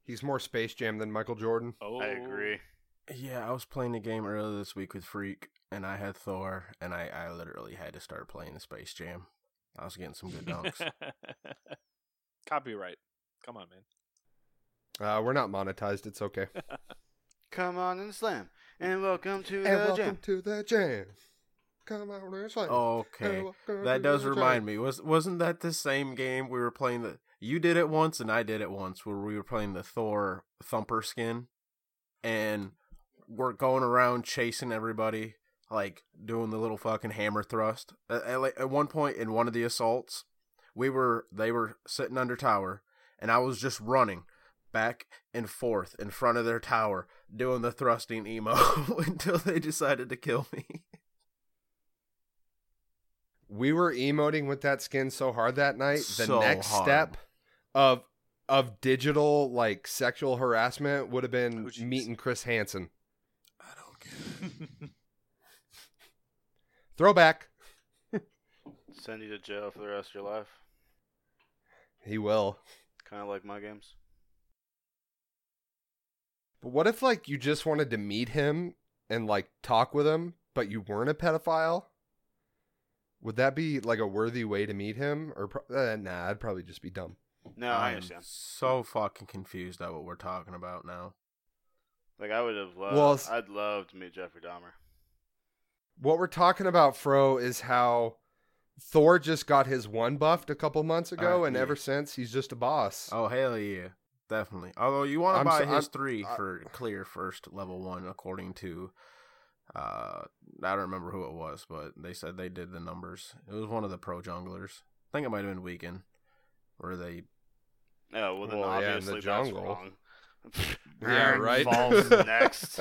He's more Space Jam than Michael Jordan. Oh, I agree. Yeah, I was playing a game earlier this week with Freak, and I had Thor, and I, I literally had to start playing the Space Jam. I was getting some good dunks. Copyright. Come on, man. Uh, we're not monetized. It's okay. Come on and slam. And welcome to and the welcome jam. to the jam. Come on and slam. okay, And that does remind jam. me. Was wasn't that the same game we were playing? The you did it once, and I did it once, where we were playing the Thor Thumper skin, and we're going around chasing everybody, like doing the little fucking hammer thrust. At, at, at one point in one of the assaults, we were they were sitting under tower, and I was just running back and forth in front of their tower doing the thrusting emo until they decided to kill me. we were emoting with that skin so hard that night. The So next hard. step of of digital like sexual harassment would have been Oh, meeting Chris Hansen. I don't care. Throwback. Send you to jail for the rest of your life. He will. Kind of like my games. But what if like you just wanted to meet him and like talk with him, but you weren't a pedophile? Would that be like a worthy way to meet him? Or pro- uh, nah, I'd probably just be dumb. No, I I'm understand. so fucking confused at what we're talking about now. Like I would have loved. Well, s- I'd love to meet Jeffrey Dahmer. What we're talking about, Fro, is how Thor just got his one buffed a couple months ago, Uh, and yeah. ever since he's just a boss. Oh hell yeah, definitely. Although you want to buy so- his I'm- three I- for clear first level one, according to uh, I don't remember who it was, but they said they did the numbers. It was one of the pro junglers. I think it might have been Weak3n, where they Oh well, then Well, yeah, in the obviously that's jungle. wrong. Yeah, right. Falls next.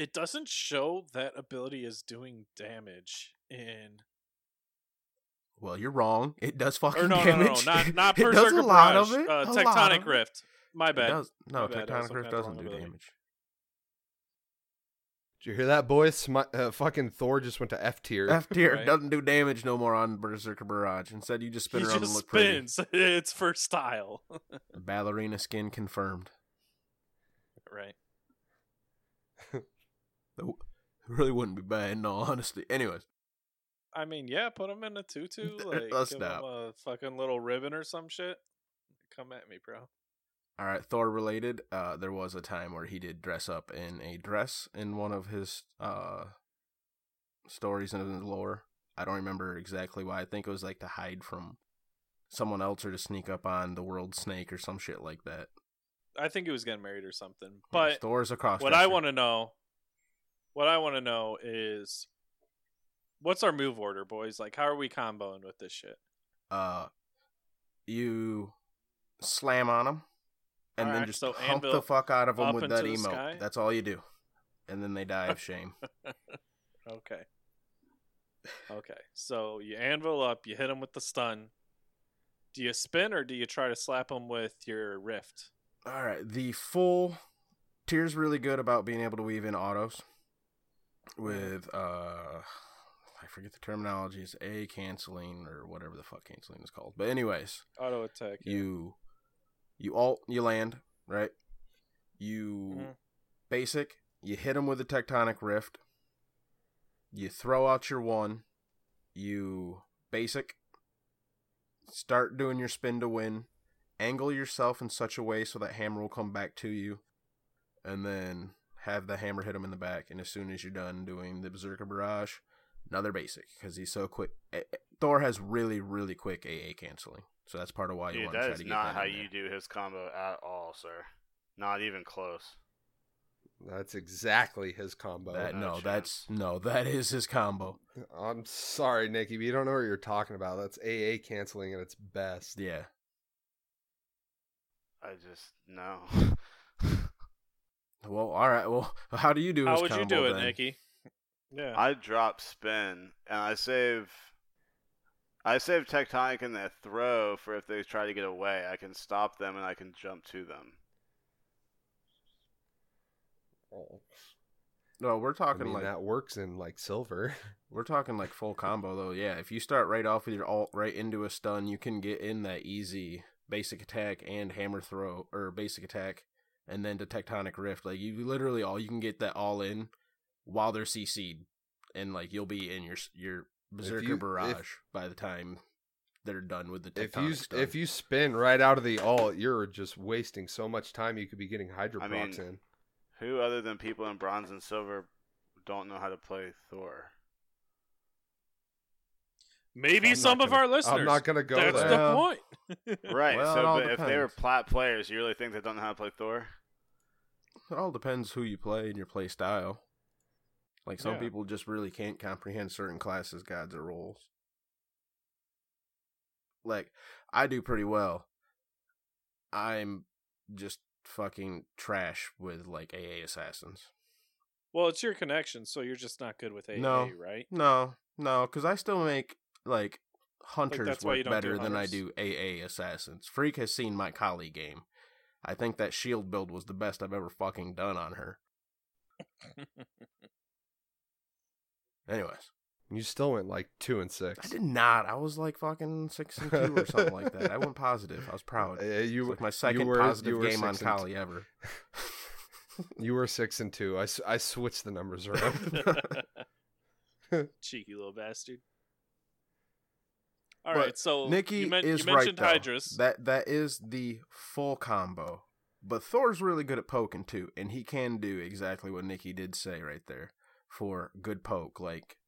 It doesn't show that ability is doing damage in. Well, you're wrong. It does fucking Or no, no, damage. no, no, not not it does Berserker a lot Barrage. of it. Uh, a lot Tectonic of it. Rift. My bad. does. No, My bad, Tectonic looking Rift doesn't do ability. damage. Did you hear that, boys? Smi- uh, fucking Thor just went to F tier. F tier Right. doesn't do damage no more on Berserker Barrage. Instead, you just spin he around just and look pretty. spins. it's for style. Ballerina skin confirmed. right. It really wouldn't be bad in all honesty. Anyways, I mean, yeah, put him in a tutu. Like, Let's give not. him a fucking little ribbon or some shit. Come at me, bro. All right, Thor related. Uh, there was a time where he did dress up in a dress in one of his uh stories in his lore. I don't remember exactly why. I think it was like to hide from someone else or to sneak up on the world snake or some shit like that. I think he was getting married or something. But Thor's a cross. what I want to know, what I want to know is, what's our move order, boys? Like, how are we comboing with this shit? uh, you slam on them, and then Alright, just so hump the fuck out of them with that the emote. sky? That's all you do, and then they die of shame. Okay. Okay. So you anvil up, you hit them with the stun. Do you spin or do you try to slap them with your rift? All right, the full tier's really good about being able to weave in autos with uh I forget the terminology, it's A canceling or whatever the fuck canceling is called. But anyways, Auto attack. yeah. you you alt, you land, right? You Mhm. basic, you hit them with a tectonic rift. You throw out your one, you basic start doing your spin to win, angle yourself in such a way so that hammer will come back to you, and then have the hammer hit him in the back. And as soon as you're done doing the Berserker Barrage, another basic because he's so quick. Thor has really, really quick AA canceling, so that's part of why you want to try to get him. That is not that how you do his combo at all, sir. Not even close. That's exactly his combo. That no no, chance. that's no, that is his combo. I'm sorry, Nikki, but you don't know what you're talking about. That's AA canceling at its best. Yeah. I just no. Well, all right. Well, how do you do? It? How his would you do it, then? Nikki? Yeah. I drop spin and I save. I save tectonic in that throw for if they try to get away. I can stop them and I can jump to them. No, we're I talking mean, like that works in like silver. we're talking like full combo though. Yeah, if you start right off with your alt right into a stun, you can get in that easy basic attack and hammer throw or basic attack, and then to tectonic rift. Like you literally all you can get that all in while they're CC'd, and like you'll be in your your berserker you- if- barrage by the time they're done with the Tectonic if you stun. if you spin right out of the alt, you're just wasting so much time. You could be getting Hydro I mean, in. Who other than people in bronze and silver don't know how to play Thor? Maybe I'm some of gonna- our listeners. I'm not gonna go That's there. the point. Right. Well, so, all but if they were plat players, you really think they don't know how to play Thor? It all depends who you play and your play style. Like some Yeah. people just really can't comprehend certain classes, gods, or roles. Like I do pretty well. I'm just fucking trash with like AA assassins. well, it's your connection, so you're just not good with AA, No. right? No, no, because I still make like hunters that's why work you don't do better than I hunters? do AA assassins. Freak has seen my Kali game. I think that shield build was the best I've ever fucking done on her. Anyways. You still went like two and six. I did not. I was like fucking six and two or something like that. I went positive. I was proud. Uh, It you was like my second were- positive you were game on six and Kali ever. you were six and two. I, I switched the numbers around. Cheeky little bastard. All But right, so Nikki you, men- is you mentioned right. Hydras. That that is the full combo. But Thor's really good at poking too, and he can do exactly what Nikki did say right there for good poke. Like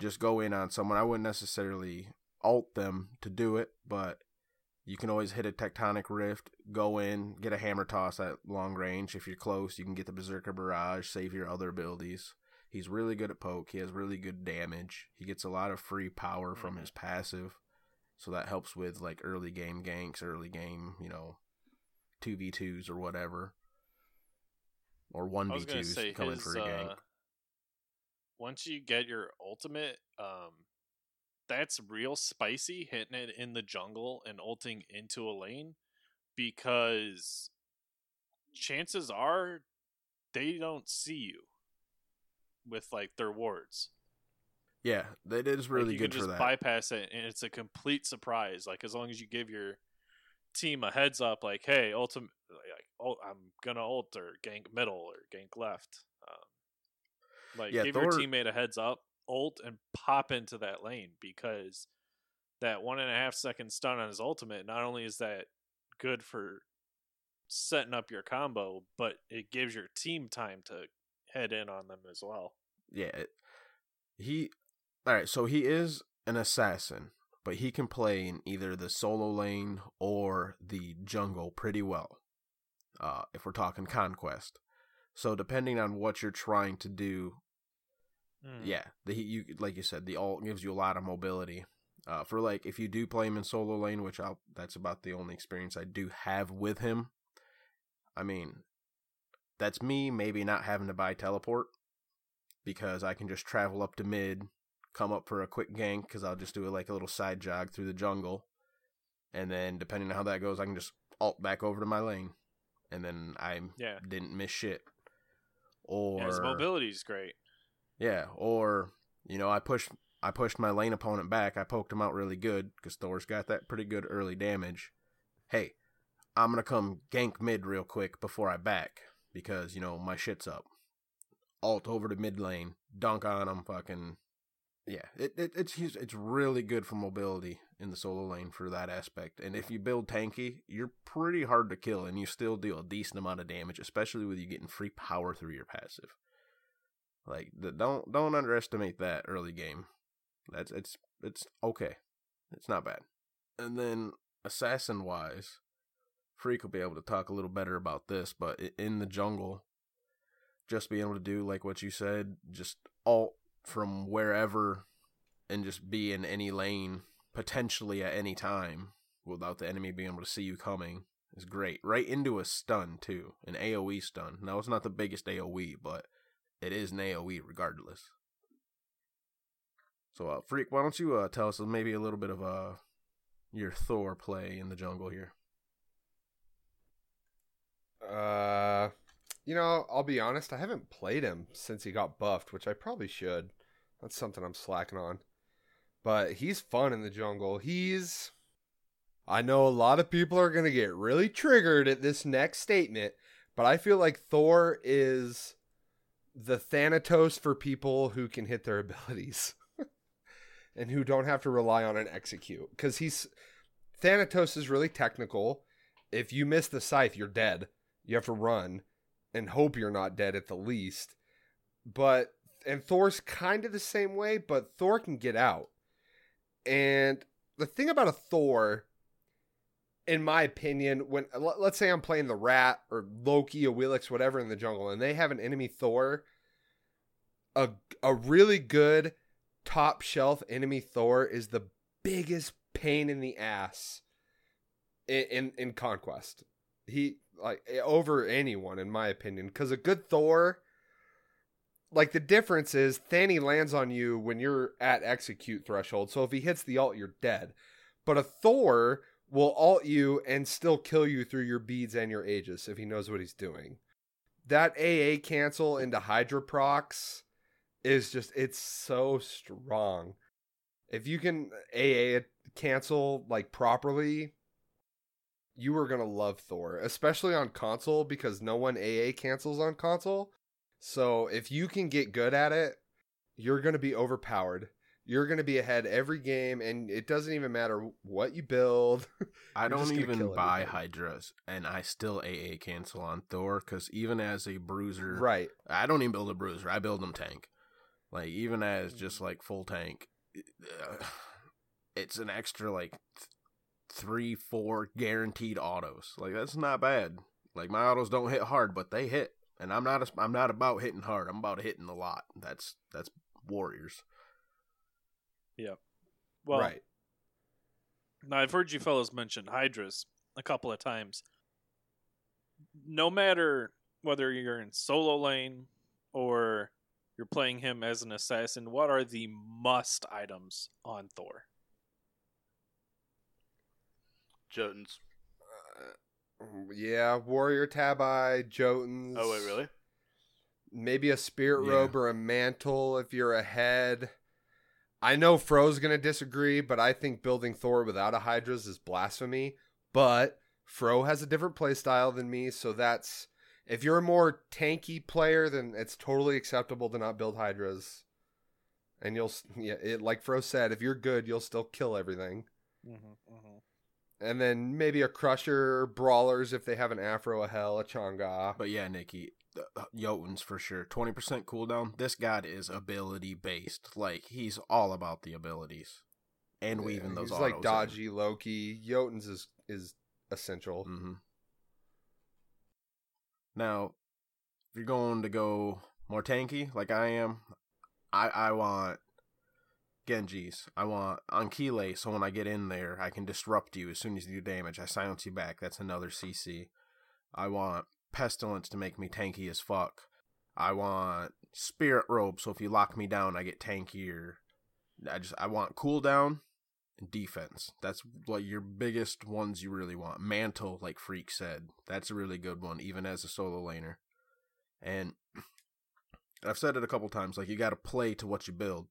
just go in on someone. I wouldn't necessarily alt them to do it, but you can always hit a tectonic rift, go in, get a hammer toss at long range. If you're close, you can get the berserker barrage, save your other abilities. He's really good at poke. He has really good damage. He gets a lot of free power from Mhm. his passive. So that helps with like early game ganks, early game, you know, two v twos or whatever, or one I v was gonna twos say coming his, for a gank. uh, once you get your ultimate, um, that's real spicy hitting it in the jungle and ulting into a lane because chances are they don't see you with like their wards. Yeah, that is Like, really you good can for just that. bypass it, and it's a complete surprise. Like as long as you give your team a heads up, like, "Hey, ultimate, like, oh, I'm gonna ult or gank middle or gank left." Um, like, Yeah, give your teammate a heads up. ult and pop into that lane because that one and a half second stun on his ultimate, not only is that good for setting up your combo, but it gives your team time to head in on them as well. Yeah, he. All right, so he is an assassin, but he can play in either the solo lane or the jungle pretty well. Uh, if we're talking conquest, so depending on what you're trying to do, Mm. yeah, the he, you like you said, the alt gives you a lot of mobility. Uh, for like if you do play him in solo lane, which I'll that's about the only experience I do have with him. I mean, that's me maybe not having to buy teleport because I can just travel up to mid, come up for a quick gank because I'll just do it like a little side jog through the jungle, and then depending on how that goes, I can just alt back over to my lane, and then I Yeah. didn't miss shit. Or Yeah, his mobility is great. yeah, or you know, I pushed I pushed my lane opponent back. I poked him out really good because Thor's got that pretty good early damage. Hey, I'm gonna come gank mid real quick before I back because you know my shit's up. Alt over to mid lane, dunk on him, fucking yeah. It, it it's it's really good for mobility in the solo lane for that aspect. And if you build tanky, you're pretty hard to kill, and you still deal a decent amount of damage, especially with you getting free power through your passive. Like the, don't don't underestimate that early game. That's it's it's okay. It's not bad. And then assassin wise, Freak will be able to talk a little better about this, but in the jungle, just being able to do like what you said, just alt from wherever and just be in any lane potentially at any time without the enemy being able to see you coming is great. Right into a stun too, an AoE stun. Now it's not the biggest AoE, but it is an AoE regardless. So, uh, Freak, why don't you uh, tell us maybe a little bit of uh, your Thor play in the jungle here? Uh, you know, I'll be honest. I haven't played him since he got buffed, which I probably should. That's something I'm slacking on. But he's fun in the jungle. He's. I know a lot of people are going to get really triggered at this next statement, but I feel like Thor is the Thanatos for people who can hit their abilities and who don't have to rely on an execute. Because he's. Thanatos is really technical. If you miss the scythe, you're dead. You have to run and hope you're not dead at the least. But and Thor's kind of the same way, but Thor can get out. And the thing about a Thor, in my opinion, when let- let's say I'm playing the Rat or Loki or Wheelix, whatever in the jungle, and they have an enemy Thor, a a really good top shelf enemy Thor is the biggest pain in the ass in in, in conquest. He like over anyone in my opinion because a good Thor like the difference is Thany lands on you when you're at execute threshold. So if he hits the alt, you're dead. But a Thor will alt you and still kill you through your beads and your Aegis if he knows what he's doing. That AA cancel into Hydra procs is just it's so strong. If you can AA cancel like properly, you are gonna love Thor, especially on console because no one AA cancels on console. So if you can get good at it, you're gonna be overpowered. You're gonna be ahead every game, and it doesn't even matter what you build. I don't even buy. Hydras, and I still AA cancel on Thor because even as a bruiser, right. I don't even build a bruiser. I build them tank. Like even as mm. just like full tank, it's an extra like th- three, four guaranteed autos. Like that's not bad. Like my autos don't hit hard, but they hit, and I'm not. A, I'm not about hitting hard. I'm about hitting a lot. That's that's warriors. Yeah. Well, right. Now, I've heard you fellows mention Hydras a couple of times. No matter whether you're in solo lane or you're playing him as an assassin, what are the must items on Thor? Jotuns. Yeah, Warrior Tabi, Jotuns. Oh wait, really? Maybe a spirit Yeah. robe or a mantle if you're ahead. I know Fro's gonna disagree, but I think building Thor without a Hydras is blasphemy. But Fro has a different playstyle than me, so that's if you're a more tanky player, then it's totally acceptable to not build Hydras. and you'll yeah, it, like Fro said, if you're good, you'll still kill everything. Mm-hmm, mm-hmm. And then maybe a crusher, brawlers if they have an Aphro, a Hel, a Chang'e. But yeah, Nikki, uh, Jotun's for sure. 20% cooldown. This god is ability based. Like, he's all about the abilities. And weaving those He's like dodgy Loki. Jotun's is is essential. hmm Now, if you're going to go more tanky, like I am, I I want Genji's. I want Ancile, so when I get in there, I can disrupt you as soon as you do damage. I silence you back. That's another CC. I want Pestilence to make me tanky as fuck. I want Spirit Robe, so if you lock me down, I get tankier. I just I want cooldown and defense. That's like your biggest ones you really want. Mantle, like Freak said, that's a really good one, even as a solo laner. And I've said it a couple times, like you got to play to what you build.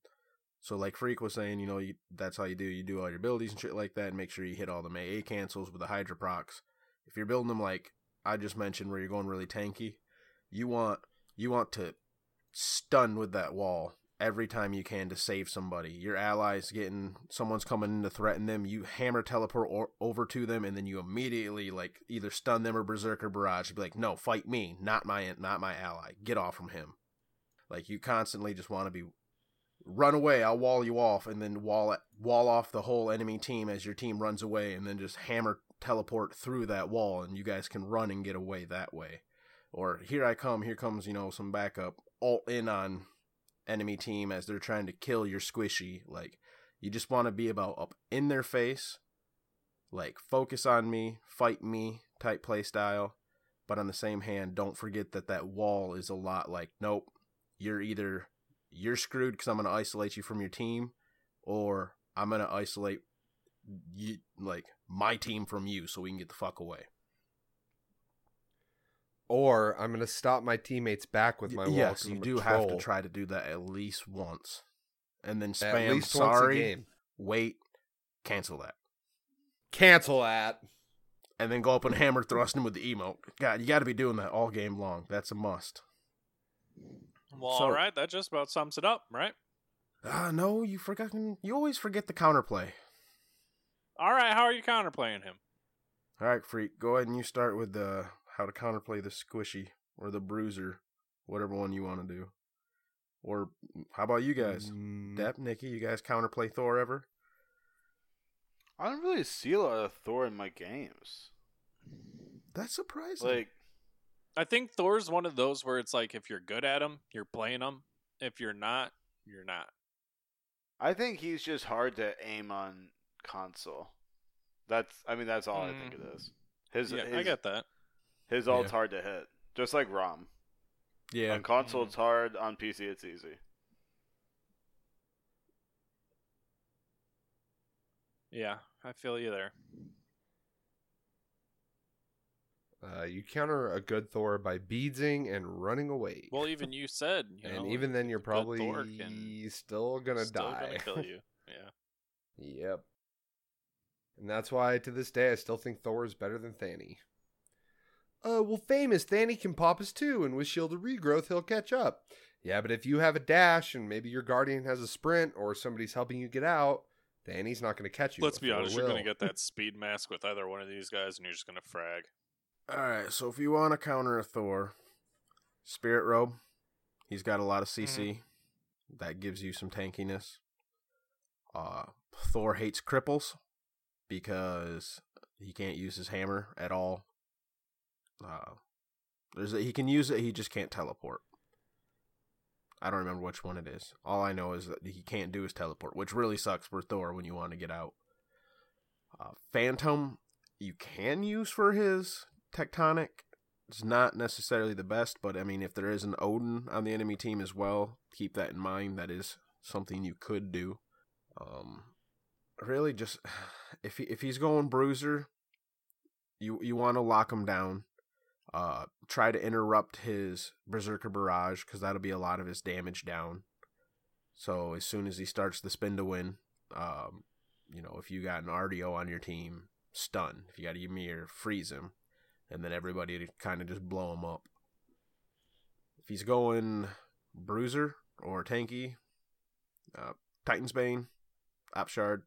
So like Freak was saying, you know, you, that's how you do. You do all your abilities and shit like that, and make sure you hit all the AA cancels with the Hydra procs. If you're building them like I just mentioned, where you're going really tanky, you want you want to stun with that wall every time you can to save somebody. Your allies getting someone's coming in to threaten them, you hammer teleport or, over to them, and then you immediately like either stun them or berserker barrage. Be like, no, fight me, not my not my ally. Get off from him. Like you constantly just want to be run away. I'll wall you off, and then wall wall off the whole enemy team as your team runs away, and then just hammer teleport through that wall, and you guys can run and get away that way. Or here I come, here comes you know some backup, alt in on enemy team as they're trying to kill your squishy. Like you just want to be about up in their face, like focus on me, fight me type play style. But on the same hand, don't forget that that wall is a lot like nope, you're either you're screwed because I'm gonna isolate you from your team, or I'm gonna isolate you like my team from you so we can get the fuck away. Or I'm gonna stop my teammates back with my wall. yes, you I'm do have to try to do that at least once, and then spam least once a sorry, wait, cancel that, Cancel that. and then go up and hammer thrust him with the emote. God, you got to be doing that all game long. That's a must. Well, So- all right, that just about sums it up, right? Ah, no, you forgot. You always forget the counterplay. All right, how are you counterplaying him? All right, freak. Go ahead and you start with the how to counterplay the squishy or the bruiser, whatever one you want to do. Or how about you guys? Mm, Depp, Nikki, you guys counterplay Thor ever? I don't really see a lot of Thor in my games. That's surprising. Like, I think Thor's one of those where it's like if you're good at him, you're playing him. If you're not, you're not. I think he's just hard to aim on console. That's, I mean, that's all I think it is. His, yeah, his, I get that. his ult's Yeah. hard to hit, just like Rom. yeah, On console, Mhm. it's hard. On PC, it's easy. Yeah, I feel you there. Uh, you counter a good Thor by beadsing and running away. Well, even you said, you and know, even then, you're probably still gonna still die. gonna kill you. Yeah. Yep. And that's why to this day I still think Thor is better than Thany. Uh, well, famous Thany can pop us too, and with Shield of Regrowth, he'll catch up. Yeah, but if you have a dash and maybe your Guardian has a sprint or somebody's helping you get out, Thany's not going to catch you. Let's be honest, you're gonna get that speed mask with either one of these guys, and you're just gonna frag. All right, so if you want to counter a Thor, Spirit Robe, he's got a lot of CC. That gives you some tankiness. Uh, Thor hates cripples because he can't use his hammer at all. Uh, there's a, he can use it, he just can't teleport. I don't remember which one it is. All I know is that he can't do his teleport, which really sucks for Thor when you want to get out. Uh, Phantom, you can use for his tectonic. It's not necessarily the best, but I mean, if there is an Odin on the enemy team as well, keep that in mind. That is something you could do. Um, really, just if he, if he's going bruiser, you you want to lock him down. Uh, try to interrupt his berserker barrage because that'll be a lot of his damage down. So as soon as he starts the spin to win, um, you know, if you got an Artio on your team, stun. If you got a Ymir, freeze him, and then everybody to kind of just blow him up. If he's going bruiser or tanky, Uh, Titan's Bane, Opshard,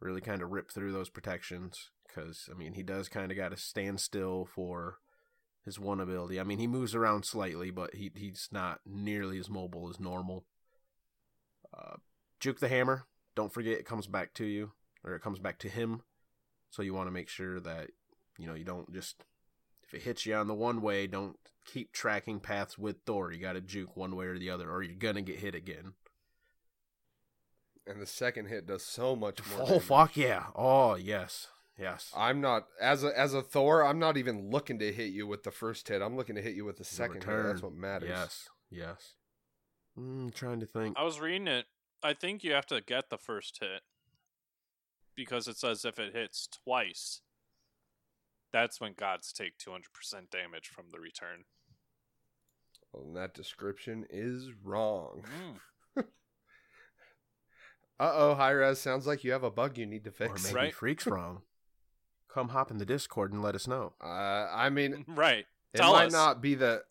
really kind of rip through those protections because I mean he does kind of got to stand still for his one ability. I mean he moves around slightly, but he he's not nearly as mobile as normal. Uh, Juke the Hammer, don't forget it comes back to you or it comes back to him, so you want to make sure that you know you don't just if it hits you on the one way, don't keep tracking paths with Thor. You got to juke one way or the other, or you're gonna get hit again. And the second hit does so much more. Oh damage. fuck yeah! Oh yes, yes. I'm not as a as a Thor. I'm not even looking to hit you with the first hit. I'm looking to hit you with the second hit. That's what matters. Yes, yes. Mm, trying to think. I was reading it. I think you have to get the first hit because it says if it hits twice, that's when gods take 200% damage from the return. Well, that description is wrong. Mm. Uh oh, Hi-Rez, sounds like you have a bug you need to Or fix. maybe Right. Freak's wrong. Come hop in the Discord and let us know. Uh, I mean, Right. it Tell might us. not be the.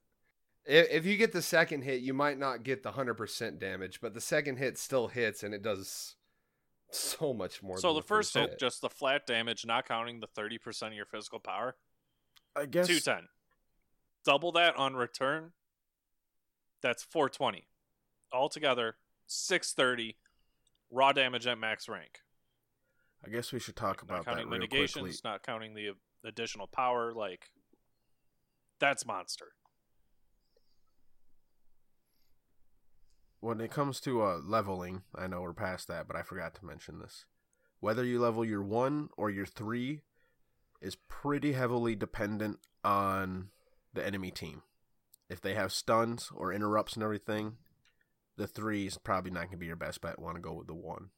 If, if you get the second hit, you might not get the 100% damage, but the second hit still hits and it does so much more So than the first hit, hit. just the flat damage, not counting the 30% of your physical power, I guess. 210. Double that on return, that's 420. Altogether, 630 raw damage at max rank. I guess we should talk Not about that counting real mitigations, quickly. not counting the additional power. Like, that's monster. When it comes to uh, leveling, I know we're past that, but I forgot to mention this. Whether you level your one or your three is pretty heavily dependent on the enemy team. If they have stuns or interrupts and everything, the three is probably not going to be your best bet. Want to go with the one.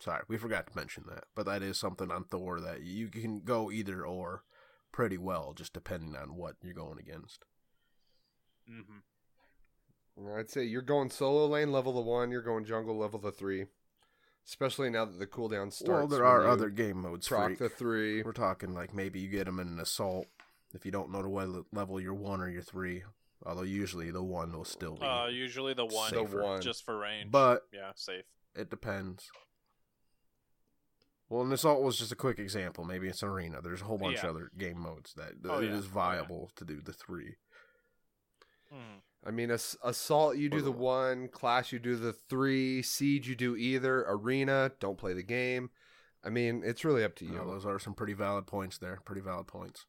Sorry, we forgot to mention that, but that is something on Thor that you can go either or pretty well, just depending on what you're going against. hmm I'd say you're going solo lane level the one, you're going jungle level the three. Especially now that the cooldown starts. well, there are other game modes. proc Freak. the three. We're talking like maybe you get them in an assault if you don't know to wel- level your one or your three. Although usually the one will still be. Uh, usually the one, The one. just for range. but yeah, safe. it depends. Well, an assault was just a quick example. Maybe it's an arena. There's a whole bunch Yeah. of other game modes that, that Oh, it yeah. is Oh, yeah. viable to do the three. Mm. I mean, ass- assault you do the the- one, clash you do the three, siege you do either, arena don't play the game. I mean, it's really up to You you. those are some pretty valid points there. Pretty valid points.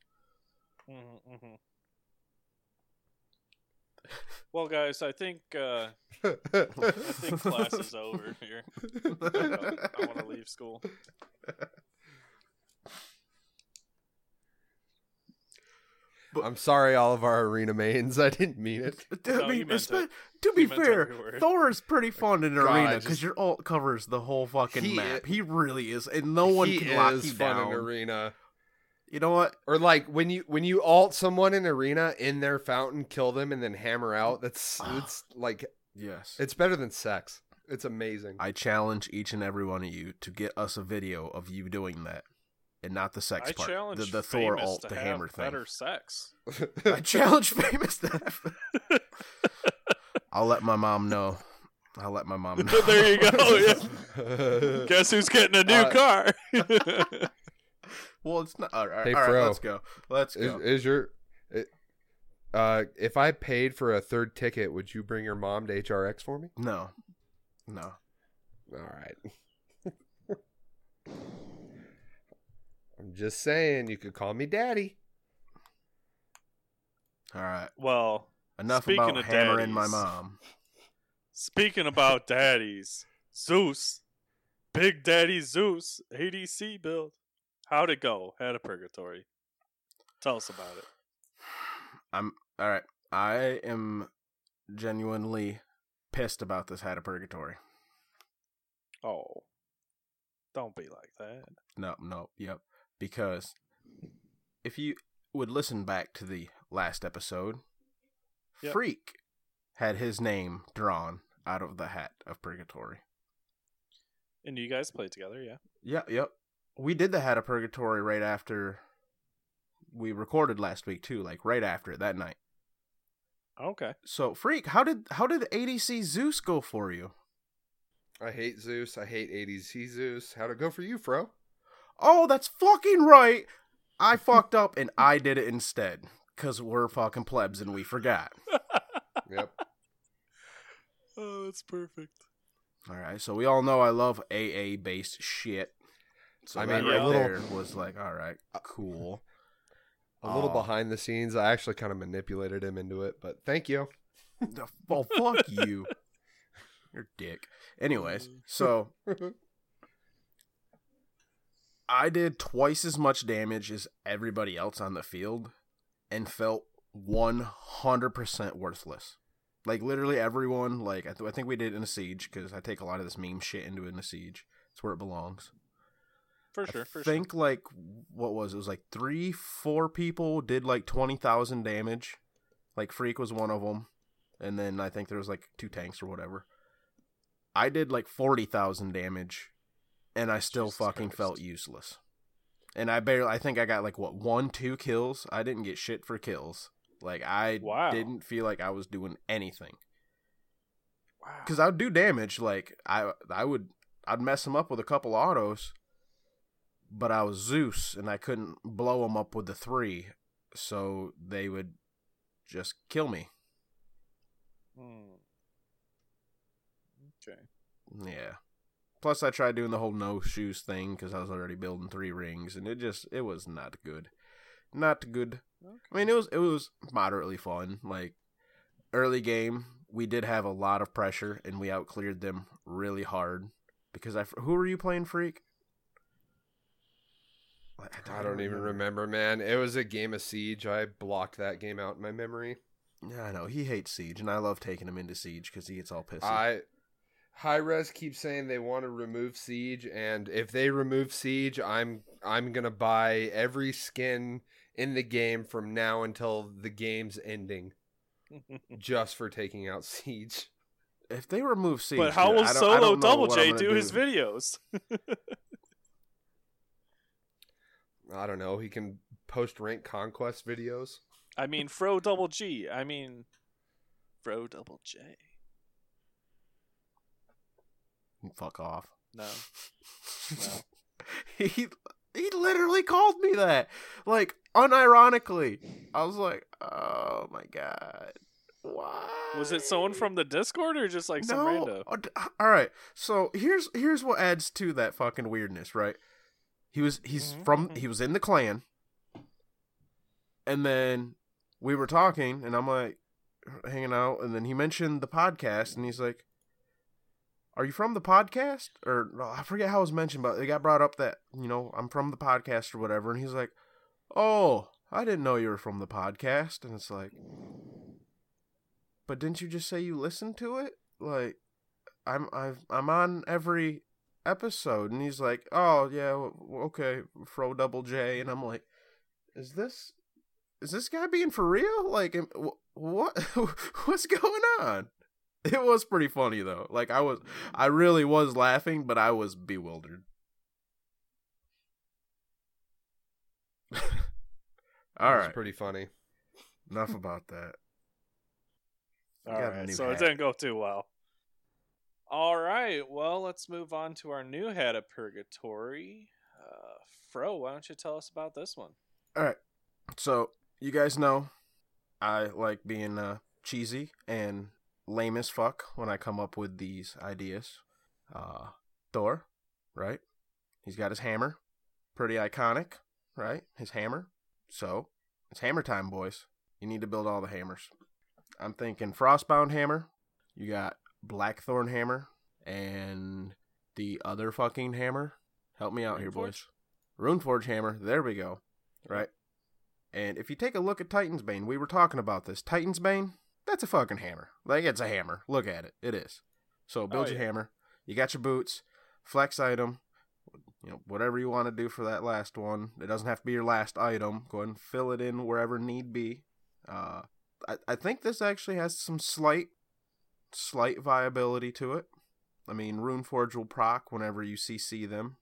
hmm hmm Well, guys, I think uh, I think class is over here. I want to leave school. I'm sorry, all of our arena mains. I didn't mean it. To, No, be, you it. to be fair. Thor is pretty fun in God, arena because your alt covers the whole fucking He map. he really is, and no one he can lock is you fun down. in arena. You know what? Or like when you when you alt someone in arena in their fountain, kill them, and then hammer out. That's it's like Yes. it's better than sex. It's amazing. I challenge each and every one of you to get us a video of you doing that, and not the sex I part. challenge the, the Thor alt, to the have hammer thing. better sex. I challenge famous to have- I'll let my mom know. I'll let my mom know. there you go. Yeah. Guess who's getting a new Uh, car? well, it's not. All right, Hey, all right, Fro. let's go. Let's is, go. is your it, uh if I paid for a third ticket, would you bring your mom to HRX for me? no, no. All right. I'm just saying, you could call me daddy. All right. well, Enough Speaking about of hammering my daddies. mom. speaking about daddies, Zeus, Big Daddy Zeus, ADC build. How'd it go? Had a purgatory. Tell us about it. I'm all right. I am genuinely pissed about this Had a purgatory. Oh, don't be like that. No, no, yep. Because if you would listen back to the last episode, Yep. Freak had his name drawn out of the hat of purgatory. And you guys played together, yeah? Yeah, yep. We did the hat of purgatory right after we recorded last week too, like right after that night. Okay. So, freak, how did how did ADC Zeus go for you? I hate Zeus. I hate ADC Zeus. How'd it go for you, Fro? Oh, that's fucking right. I fucked up and I did it instead because we're fucking plebs and we forgot. Yep. Oh, that's perfect. All right, so we all know I love AA based shit. So I that mean, right a little- there was like, all right, cool. A little Oh. behind the scenes. I actually kind of manipulated him into it, but thank you. The- well, fuck you. You're dick. Anyways, so I did twice as much damage as everybody else on the field and felt 100% worthless. Like, literally everyone, like, I, th- I think we did in a siege because I take a lot of this meme shit into it in a siege. It's where it belongs. For sure. I For think, like, what was it? It was like three, four people did like 20,000 damage. Like, Freak was one of them. And then I think there was like two tanks or whatever. I did like 40,000 damage and I still Jesus fucking Christ. felt useless. And I barely, I think I got like what, one, two kills. I didn't get shit for kills. Like, I Wow. didn't feel like I was doing anything. Wow. Because I would do damage. Like, I, I would, I'd mess them up with a couple autos. But I was Zeus and I couldn't blow them up with the three. So they would just kill me. Hmm. Okay. Yeah. Plus, I tried doing the whole no shoes thing because I was already building three rings, and it just it was not good, not good. I mean, it was it was moderately fun. Like early game, we did have a lot of pressure, and we outcleared them really hard. Because I who were you playing, freak? I don't even remember, man. It was a game of Siege. I blocked that game out in my memory. Yeah, I know he hates siege, and I love taking him into siege because he gets all pissed. I Hi-Rez keeps saying they want to remove Siege, and if they remove Siege, I'm I'm gonna buy every skin in the game from now until the game's ending, just for taking out Siege. if they remove siege, but how will I Solo Double J J I'm do his videos? I don't know. He can post rank conquest videos. I mean, Fro Double G. I mean, Fro Double J. Fuck off. No. No. he he literally called me that. Like unironically. I was like, "Oh my god. Why?" Was it someone from the Discord or just like some rando? Uh, All right. So, here's here's what adds to that fucking weirdness, right? He was he's Mhm, from mhm. he was in the clan. And then we were talking and I'm like hanging out and then he mentioned the podcast and he's like are you from the podcast? Or I forget how it was mentioned, but it got brought up that, you know, I'm from the podcast or whatever. And he's like, Oh, I didn't know you were from the podcast. And it's like, But didn't you just say you listened to it? Like, I'm I've, I'm on every episode. And he's like, Oh yeah, okay, Fro Double J. And I'm like, Is this is this guy being for real? Like, what what's going on? It was pretty funny though. Like I was, I really was laughing, but I was bewildered. All It right, pretty funny. enough about that. All right. got a right, new so it didn't go too well. All right, well, let's move on to our new head of purgatory. Uh, Fro, why don't you tell us about this one? All right, so you guys know I like being uh, cheesy and lame as fuck when I come up with these ideas. Uh, Thor, right? He's got his hammer, pretty iconic, right? His hammer. So it's hammer time, boys. You need to build all the hammers. I'm thinking Frostbound hammer. You got Blackthorn hammer and the other fucking hammer. Help me out here, Runeforge? boys. Runeforge hammer. There we go. Right. And if you take a look at Titan's Bane, we were talking about this. Titan's Bane, that's a fucking hammer. Like it's a hammer. Look at it. It is. So build Oh, your yeah. hammer. You got your boots, flex item, you know, whatever you want to do for that last one. It doesn't have to be your last item. Go ahead and fill it in wherever need be. Uh, I, I think this actually has some slight, slight viability to it. I mean, Runeforge will proc whenever you CC them.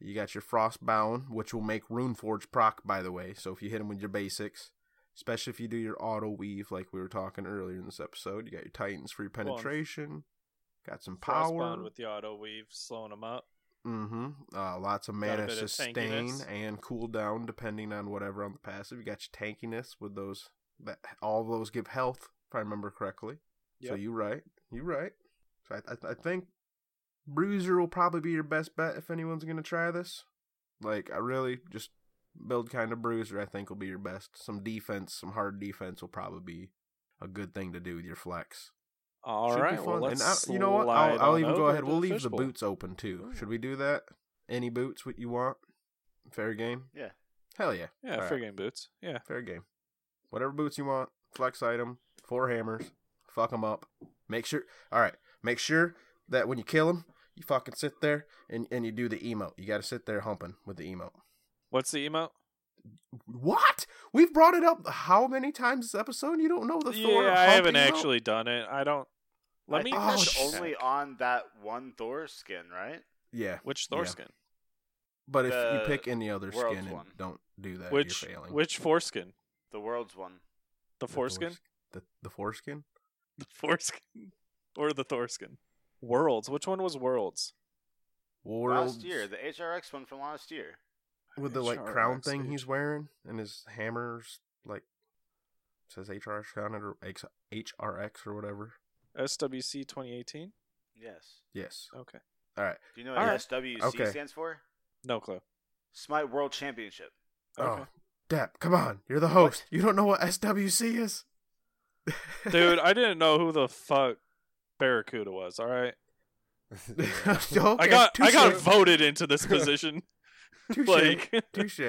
You got your Frostbound, which will make Runeforge proc, by the way. So if you hit them with your basics, Especially if you do your auto weave, like we were talking earlier in this episode. You got your Titans free Well, penetration. got some power. with the auto weave, slowing them up. Mm-hmm. Uh, lots of mana of sustain tankiness. and cooldown depending on whatever on the passive. You got your tankiness with those. That all of those give health, if I remember correctly. So Yep. you right. You right. So I, I I think Bruiser will probably be your best bet if anyone's gonna try this. Like I really just build kind of Bruiser. I think will be your best. Some defense, some hard defense will probably be a good thing to do with your flex. All Should right, well, and I, you know what? I'll, I'll even go ahead. We'll leave the fishbowl. boots open too. Ooh. Should we do that? Any boots what you want? Fair game. Yeah. Hell yeah. Yeah, All free right. game boots. Yeah. Fair game. Whatever boots you want. Flex item. Four hammers. Fuck them up. Make sure. All right. Make sure that when you kill them, you fucking sit there and, and you do the emote. You got to sit there humping with the emote. What's the emote? What? We've brought it up how many times this episode? You don't know the Thor yeah, I haven't emote? actually done it. I don't. Let I me. think Oh, that's only on that one Thor skin, right? Yeah. Which Thor Yeah. skin? But if you pick any other Worlds skin and don't do that, Which you're failing. which foreskin? The world's one. The The foreskin? Thorsk- The, the foreskin? The foreskin or the Thorskin? Worlds. Which one was Worlds? Worlds Last year, the HRX one from last year. With the like HRX, crown thing dude. he's wearing and his hammers like says HRX on it or X- HRX or whatever. SWC 2018. Yes. Yes. Okay. All right. Do you know what Alright. SWC Okay. stands for? No clue. Smite World Championship. Oh, okay. Oh, Depp, come on. You're the host. You don't know what SWC is? Dude, I didn't know who the fuck Barracuda was. All right. okay, I got I got voted into this position. Touche. like Touche.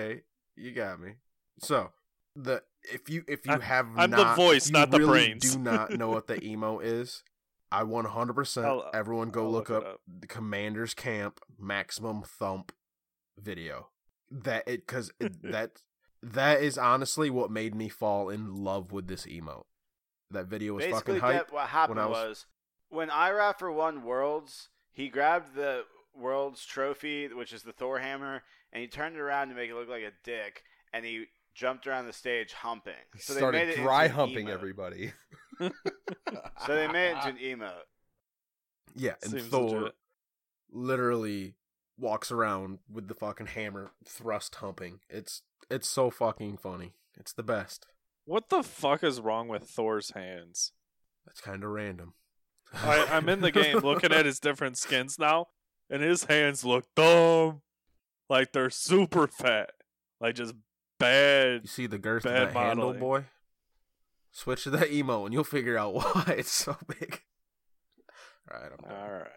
You got me. So the if you if you I- have I'm the not, voice, not the really brains. Do not know what the emo is. I 100. percent I'll- Everyone go I'll look, look up, up. the Commander's Camp Maximum Thump video. That it because that that is honestly what made me fall in love with this emote. That video was Basically, fucking hype. that, what happened I was, was- when Iraffer won Worlds, he grabbed the Worlds trophy, which is the Thor hammer, and he turned it around to make it look like a dick, and he jumped around the stage humping. He So they started made it dry humping everybody. So they made it into an emote. Yeah, and Seems Thor legit. literally walks around with the fucking hammer thrust humping. It's it's so fucking funny. It's the best. What the fuck is wrong with Thor's hands? That's kind of random. I, I'm in the game looking at his different skins now, and his hands look dumb. Like they're super fat. Like just bad. You see the girth of that handle, boy? Switch to that emo and you'll figure out why it's so big. Alright, I'm done. Alright.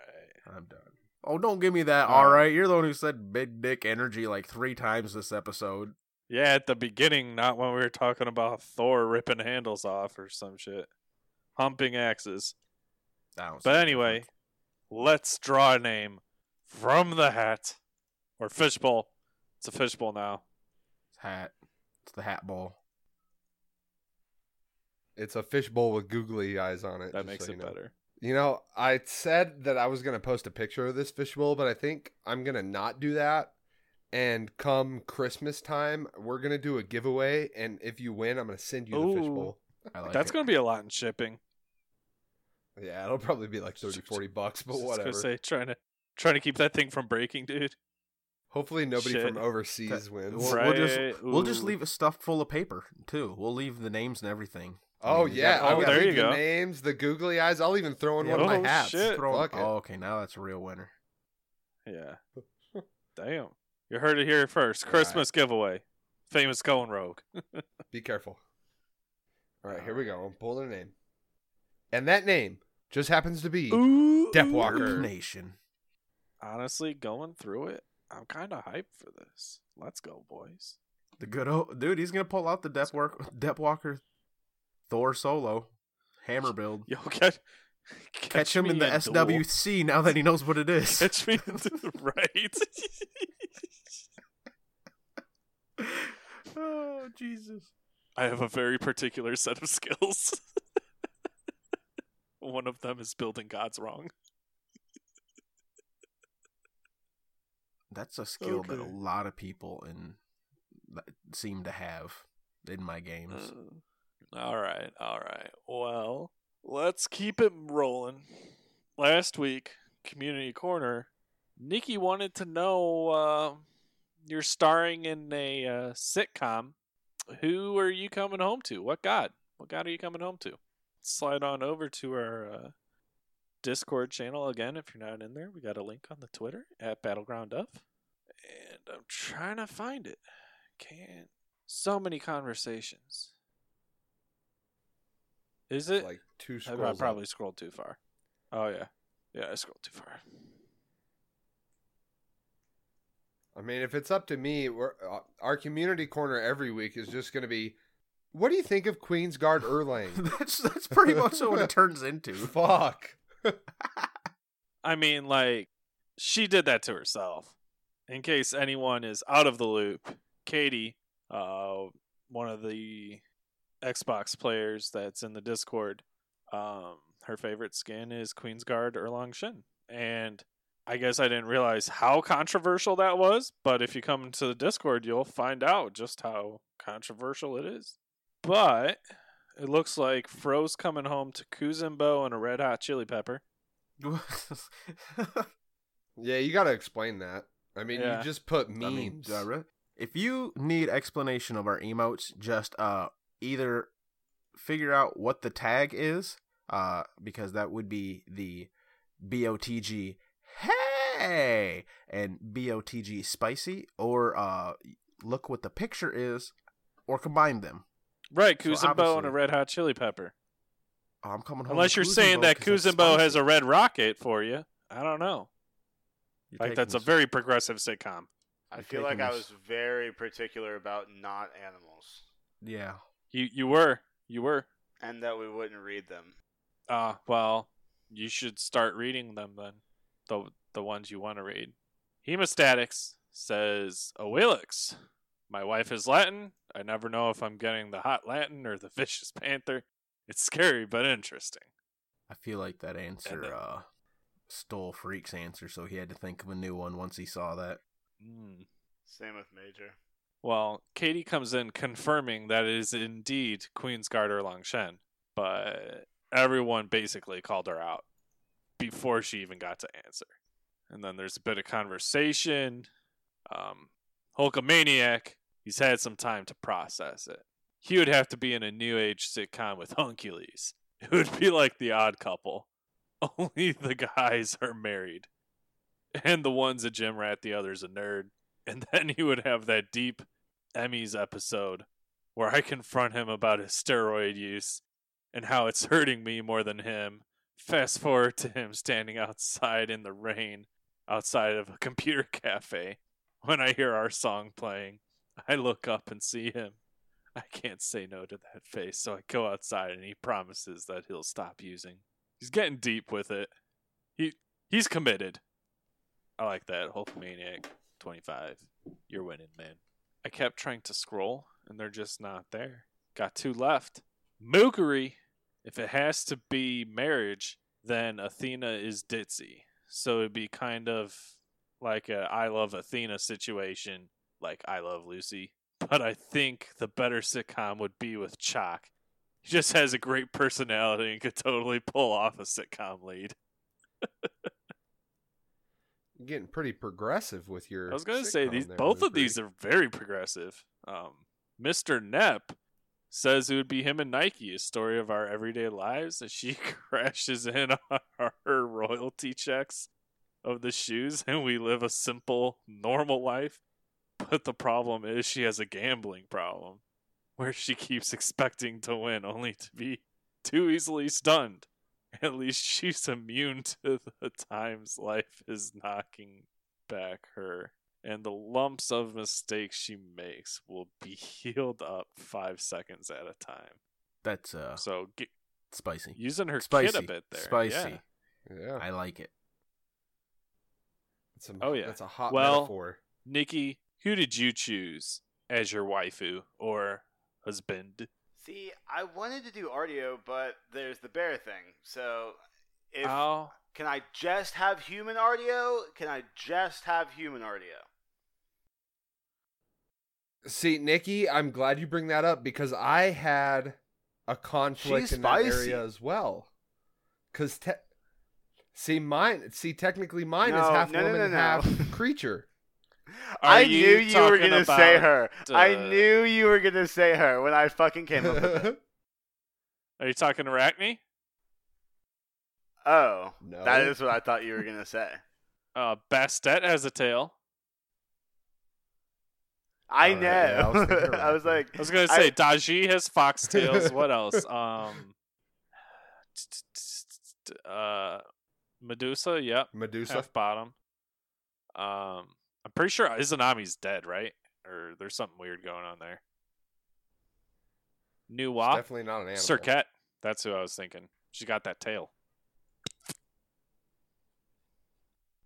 I'm done. Oh, don't give me that. All right. You're the one who said big dick energy like three times this episode. Yeah, at the beginning, not when we were talking about Thor ripping handles off or some shit. Humping axes. But anyway, let's draw a name from the hat. Or fishbowl. It's a fishbowl now. It's hat. It's the hat ball. It's a fishbowl with googly eyes on it. That makes so it you know. better. You know, I said that I was going to post a picture of this fishbowl, but I think I'm going to not do that. And come Christmas time, we're going to do a giveaway. And if you win, I'm going to send you the fishbowl. Like That's going to be a lot in shipping. Yeah, it'll probably be like 30, 40 bucks, but whatever. say, trying to trying to keep that thing from breaking, dude. Hopefully, nobody Shit. from overseas wins. We'll, we'll just Right, we'll just leave a stuff full of paper too. We'll leave the names and everything. I Oh mean, yeah, Oh, I'll we there leave you the go. names, the googly eyes. I'll even throw in Yeah, one of my oh, hats. shit. Throw 'em- Oh, okay, now that's a real winner. Yeah. Damn. You heard it here first. All Christmas giveaway. Famous going Rogue. Be careful. All right, here we go. I'm pulling a name, and that name just happens to be Ooh. Death Walker. Nation. Honestly, going through it, I'm kind of hyped for this. Let's go, boys. The good old dude. He's gonna pull out the Depth Work, Depth Walker, Thor solo, hammer build. Yo, catch, Catch, him in the. SWC now that he knows what it is. Catch me the- right. oh Jesus! I have a very particular set of skills. One of them is building gods wrong. That's a skill that a lot of people in seem to have in my games. Uh, all right, all right. Well, let's keep it rolling. Last week, Community Corner, Nikki wanted to know uh, you're starring in a uh, sitcom. Who are you coming home to? What god? What god are you coming home to? Slide on over to our uh, Discord channel again if you're not in there. We got a link on the Twitter at Battleground of. And I'm trying to find it. Can't. So many conversations. Is it? like two scrolls. I up. probably scrolled too far. Oh yeah, yeah, I scrolled too far. I mean, if it's up to me, we're, uh, our community corner every week is just going to be. What do you think of Queen's Guard Erlang? that's that's pretty much what it turns into. Fuck. I mean, like, she did that to herself. In case anyone is out of the loop, Katie, uh, one of the Xbox players that's in the Discord, um, her favorite skin is Queen's Guard Erlang Shen. And I guess I didn't realize how controversial that was, but if you come to the Discord, you'll find out just how controversial it is. But it looks like Fro's coming home to Kuzenbo and a red hot chili pepper. Yeah, you got to explain that. I mean, Yeah. you just put I memes. mean, uh, if you need explanation of our emotes, just uh either figure out what the tag is, uh, because that would be the BOTG hey and BOTG spicy, or uh look what the picture is, or combine them. Right, So Kuzenbo and a red hot chili pepper. I'm coming home. Unless you're saying that that 'cause that's Kuzenbo has a red rocket for you. I don't know. You're Like taking that's a very progressive sitcom. I feel like taking I was very particular about not animals yeah. You you were you were. and that we wouldn't read them. Uh well, you should start reading them then. The the ones you want to read. Hemostatics says Awilix. My wife is Latin. I never know if I'm getting the hot Latin or the vicious panther. It's scary but interesting. I feel like that answer then- uh stole Freak's answer, so he had to think of a new one once he saw that. Mm. Same with Major. Well, Katie comes in confirming that it is indeed Queen's Guard Erlang Shen, but everyone basically called her out before she even got to answer. And then there's a bit of conversation. Um, Hulkamaniac, he's had some time to process it. He would have to be in a new age sitcom with Huncules. It would be like the odd couple. Only the guys are married. And the one's a gym rat, the other's a nerd. And then he would have that deep Emmys episode where I confront him about his steroid use and how it's hurting me more than him. Fast forward to him standing outside in the rain outside of a computer cafe. When I hear our song playing, I look up and see him. I can't say no to that face, so I go outside and he promises that he'll stop using. He's getting deep with it. He he's committed. I like that. Hulkamaniac 25. You're winning, man. I kept trying to scroll and they're just not there. Got two left. Mookery. If it has to be marriage, then Athena is ditzy. So it'd be kind of like a I love Athena situation, like I love Lucy. But I think the better sitcom would be with Chaac. He just has a great personality and could totally pull off a sitcom lead. Getting pretty progressive with your. I was gonna say these both of these are very progressive. Um, Mr. Nepp says it would be him and Nike, a story of our everyday lives as she crashes in on her royalty checks of the shoes and we live a simple, normal life. But the problem is she has a gambling problem where she keeps expecting to win only to be too easily stunned. At least she's immune to the times life is knocking back her, and the lumps of mistakes she makes will be healed up five seconds at a time. That's uh So get, spicy. using her Spicy. kid a bit there. Spicy. Yeah. Yeah. I like it. That's a, Oh, yeah. That's a hot Well- metaphor. Nikki, who did you choose as your waifu or husband? See, I wanted to do Artio, but there's the bear thing. So, if oh, can I just have human Artio? Can I just have human Artio? See, Nikki, I'm glad you bring that up because I had a conflict She's in that area as well. Because te- see, mine. See, technically, mine is half no, no, woman, no, no. half creature. Are I you knew you were gonna say about, her. I uh, knew you were gonna say her when I fucking came up with it. Are you talking Arachne? Oh, No. that is what I thought you were gonna say. Uh, Bastet has a tail. I Alright, know. yeah, I was I was like, I was gonna I- say Daji has foxtails. what else? Um, uh, Medusa. Yep. Medusa. Half bottom. Um, I'm pretty sure Izanami's dead, right? Or there's something weird going on there. It's Nu Wa, definitely not an animal. Serqet. That's who I was thinking. She got that tail.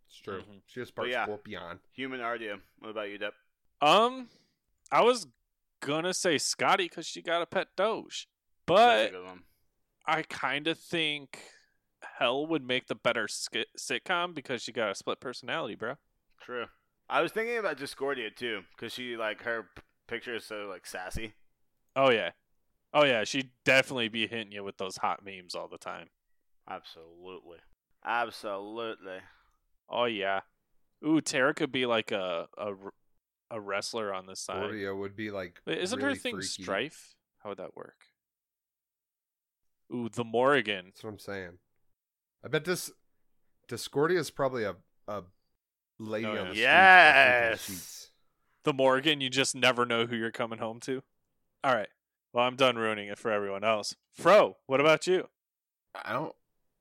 It's true. Mhm. She has part yeah. scorpion. human Artio. What about you, Dep? Um, I was gonna say Skadi because she got a pet Doge, but. I kind of think Hel would make the better skit- sitcom because she got a split personality, bro. True. I was thinking about Discordia too, because she like her p- picture is so like sassy. Oh yeah, oh yeah, she'd definitely be hitting you with those hot memes all the time. Absolutely. Absolutely. Oh yeah. Ooh, Terra could be like a a wrestler on this side. Scorpio would be like. Wait, isn't really her thing freaky. Strife? How would that work? Ooh, the Morrigan. That's what I'm saying. I bet this Discordia is probably a a lady Oh, on yeah. the street. Yes. The Morrigan, you just never know who you're coming home to. All right. Well, I'm done ruining it for everyone else. Fro, what about you? I don't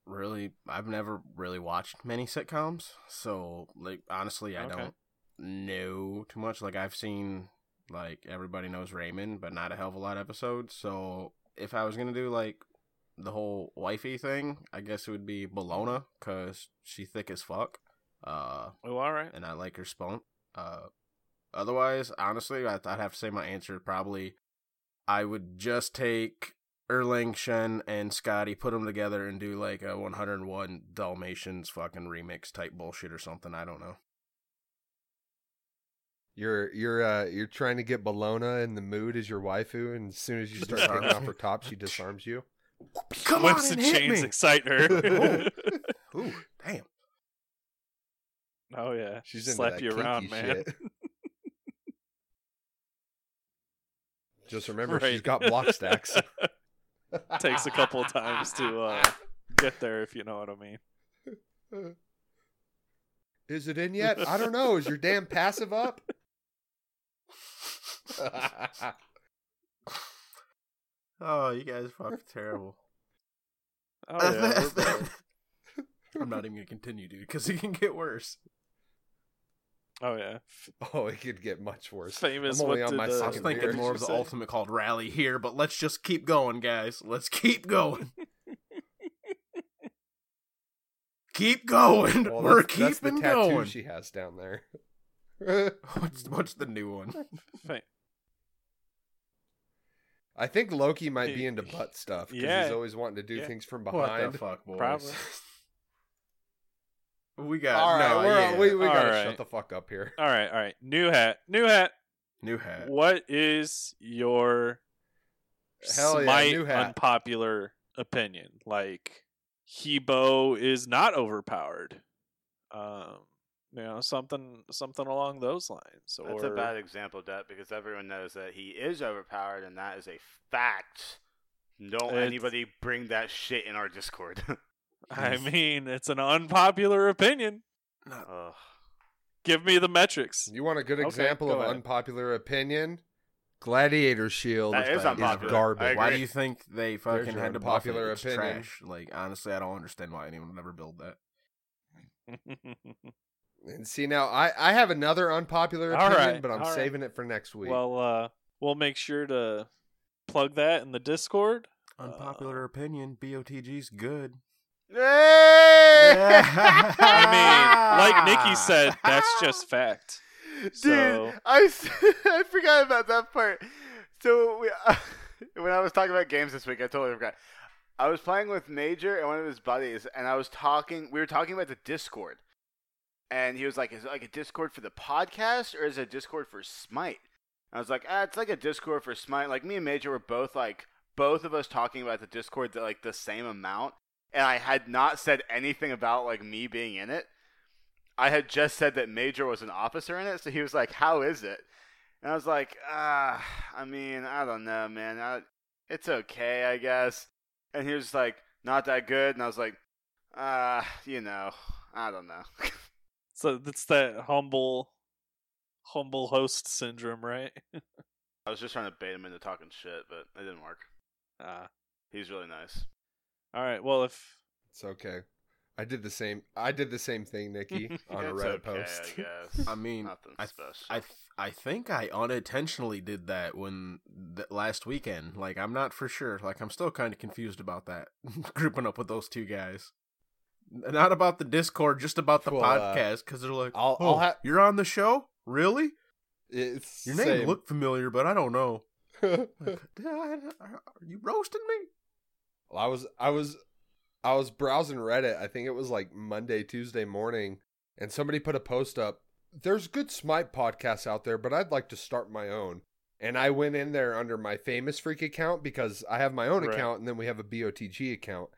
really. I've never really watched many sitcoms, so like honestly, I Okay. don't know too much. Like I've seen like everybody knows Raymond, but not a hell of a lot of episodes. So if I was gonna do like the whole wifey thing, I guess it would be Bellona because she thick as fuck. Uh, Oh, all right. and I like her spunk. Uh, otherwise, honestly, I, I'd have to say my answer probably I would just take Erlang Shen and Skadi, put them together, and do like a 101 Dalmatians fucking remix type bullshit or something. I don't know. You're you're uh you're trying to get Bellona in the mood as your waifu, and as soon as you start Disarms taking off her top, she disarms you. Come Whips on and and hit chains me. excite her. Ooh, damn. Oh yeah, She's into slap that you kinky around, man. shit. Just remember, she's got block stacks. Takes a couple of times to uh, get there, if you know what I mean. Is it in yet? I don't know. Is your damn passive up? Oh, you guys fucking terrible. Oh yeah. I'm not even gonna continue, dude, because it can get worse. Oh yeah, oh, it could get much worse. famous. I'm only on my did, uh, I was second thinking beer. more of the say? ultimate called rally here, but let's just keep going, guys. Let's keep going. keep going. Well, We're that's, that's the tattoo going. she has down there. What's what's the new one? I think Loki might be into butt stuff because Yeah. he's always wanting to do Yeah. things from behind. What behind. the fuck, boys? Probably. We got All right, no, we're, yeah. we we All gotta right. shut the fuck up here. All right, all right. New hat, new hat. new hat. What is your Hell yeah, smite new hat. unpopular opinion? Like He Bo is not overpowered. Um, you know, something something along those lines. That's or a bad example, Dep, because everyone knows that he is overpowered, and that is a fact. Don't It's- anybody bring that shit in our Discord. I mean, it's an unpopular opinion. Ugh. Give me the metrics. You want a good Okay, example go of ahead. unpopular opinion? Gladiator Shield That is is unpopular. I garbage. agree. Why do you think they fucking your had to buff it? unpopular It's opinion. trash. Like honestly, I don't understand why anyone would ever build that. And see now, I I have another unpopular All opinion, right, but I'm all right. saving it for next week. well, uh, we'll make sure to plug that in the Discord. Unpopular opinion: BOTG's good. I mean, like Nikki said, that's just fact. Dude, So- I forgot about that part. So we, when I was talking about games this week, I totally forgot. I was playing with Major and one of his buddies, and I was talking. We were talking about the Discord, and he was like, "Is it like a Discord for the podcast, or is it a Discord for Smite?" I was like, ah, it's like a Discord for Smite. Like me and Major were both like both of us talking about the Discord like the same amount, and I had not said anything about like me being in it. I had just said that Major was an officer in it, so he was like, "How is it?" And I was like, "Ah, I mean, I don't know, man. I, it's okay, I guess." And he was like, "Not that good," and I was like, "Ah, you know, I don't know." So it's that humble, humble host syndrome, right? I was just trying to bait him into talking shit, but it didn't work. Ah, He's really nice. All right. Well, if It's okay. I did the same. I did the same thing, Nikki, on a Reddit okay, post. I. I mean, Nothing I, special. I, th- I think I unintentionally did that when th- last weekend. Like, I'm not for sure. Like, I'm still kind of confused about that. Grouping up with those two guys. Not about the Discord, just about the Well, uh, podcast. Because they're like, I'll- oh, I'll ha- you're on the show? Really? It's Your name same. looked familiar, but I don't know. Like, Are you roasting me? I was I was I was browsing Reddit. I think it was like Monday, Tuesday morning, and somebody put a post up. There's good Smite podcasts out there, but I'd like to start my own. And I went in there under my famous freak account because I have my own Right. account and then we have a BOTG account.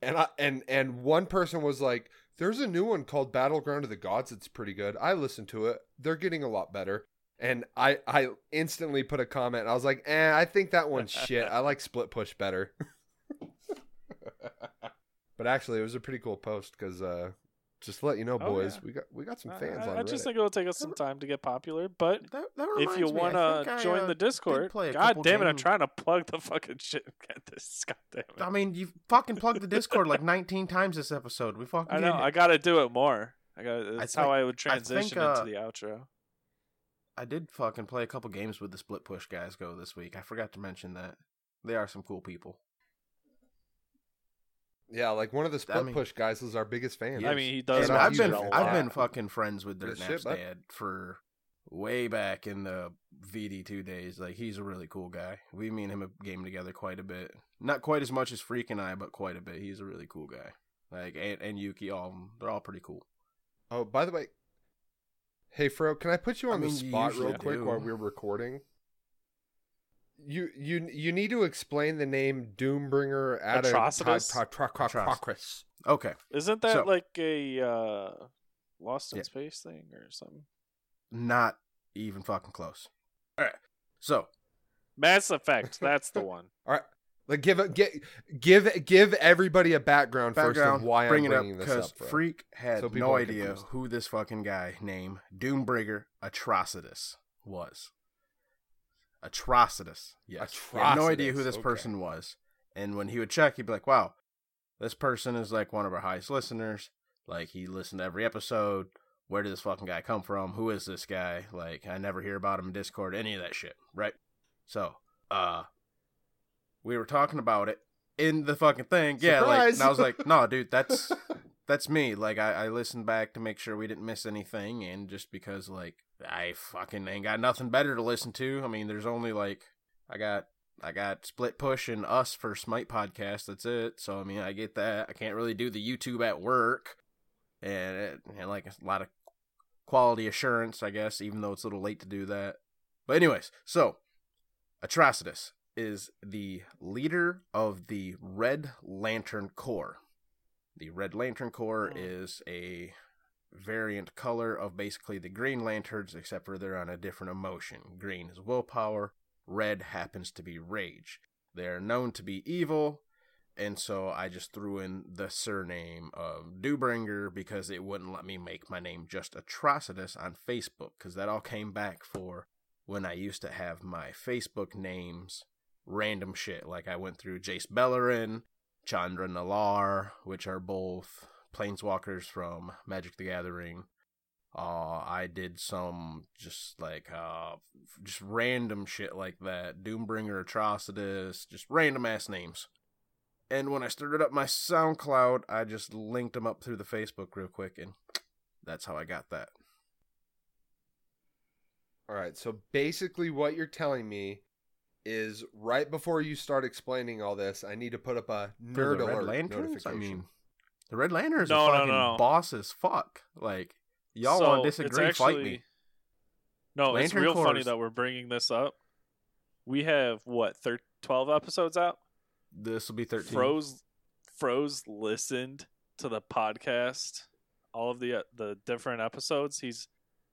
And I and and one person was like, "There's a new one called Battleground of the Gods. It's pretty good. I listened to it. They're getting a lot better." And I I instantly put a comment. I was like, "Eh, I think that one's shit. I like Split Push better." but actually, it was a pretty cool post because uh, just to let you know, Oh, boys, yeah. we got we got some fans I, on I just Reddit. think it'll take us some time to get popular, but That, that if you reminds me, I want to think I, join uh, the Discord, play god couple damn it, I'm trying to plug the fucking shit. Get this, god damn it. I mean, you fucking plugged the Discord like 19 times this episode. We fucking I know. it. I got to do it more. I got. That's how think- I would I think, transition uh, into the outro. I did fucking play a couple games with the Split Push guys go this week. I forgot to mention that. They are some cool people. Yeah, like one of the Split mean- Push guys is our biggest fan. I mean, he does. And I've been you, a man. I've been fucking friends with their Good shit, Nap's bud. dad for way back in the VD2 days. Like he's a really cool guy. We me and him have game together quite a bit. Not quite as much as Freak and I, but quite a bit. He's a really cool guy. Like and, and Yuki, all of 'em, they're all pretty cool. Oh, by the way, hey Fro, can I put you I on mean, the spot real quick do. while we're recording? You you you need to explain the name Doombringer at Atrocitus? Atrocitus. Okay, Isn't that So- like a uh, Lost in Yeah. Space thing or something? not even fucking close. All right, so Mass Effect. That's the one. All right, like give it give give give everybody a background, first of why bring I'm it up this because up. Fro. Freak had So no idea who this fucking guy named Doombringer Atrocitus was. Atrocitus, yes. He had no idea who this okay. person was, and when he would check, he'd be like, "Wow, this person is like one of our highest listeners. Like he listened to every episode. Where did this fucking guy come from? Who is this guy? Like I never hear about him in Discord, any of that shit, right?" So, uh, we were talking about it in the fucking thing. Yeah, like, and I was like, no, dude, that's that's me. Like, I, I listened back to make sure we didn't miss anything, and just because, like, I fucking ain't got nothing better to listen to. I mean, there's only like, I got. I got Split Push and Us for Smite podcast. That's it. So I mean, I get that. I can't really do the YouTube at work, and it, and like a lot of quality assurance, I guess, even though it's a little late to do that. But anyways, so Atrocitus is the leader of the Red Lantern Corps. The Red Lantern Corps Hmm. is a variant color of basically the Green Lanterns, except for they're on a different emotion. Green is willpower, red happens to be rage. They are known to be evil, and so I just threw in the surname of Doombringer because it wouldn't let me make my name just Atrocitus on Facebook, because that all came back for when I used to have my Facebook names random shit. Like I went through Jace Beleren, Chandra Nalaar, which are both planeswalkers from Magic the Gathering. Uh, I did some just like uh, just random shit like that. Doombringer, Atrocitus, just random ass names. And when I started up my SoundCloud, I just linked them up through the Facebook real quick, and that's how I got that. All right, so basically what you're telling me is right before you start explaining all this, I need to put up a nerd alert Lanterns? notification. I mean, the Red Lanterns No, are no, fucking no. boss as fuck. Like, y'all So, want to it's disagree? fight me. No, it's Lantern real funny that we're bringing this up. We have what, thir- 12 episodes out? This will be thirteen. Froze Froze listened to the podcast, all of the uh, the different episodes. He's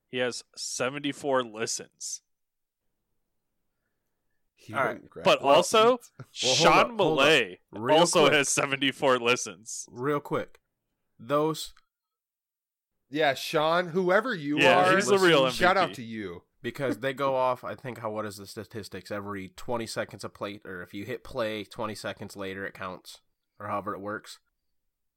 he has 74 listens. He All right, went But it. also, Well, Sean up, hold up. Millay Real also quick. has 74 listens. Real quick, those yeah, Sean, whoever you Yeah, are, he's the real shout out to you. because they go off. I think how what is the statistics? Every twenty seconds a plate, or if you hit play, twenty seconds later it counts, or however it works.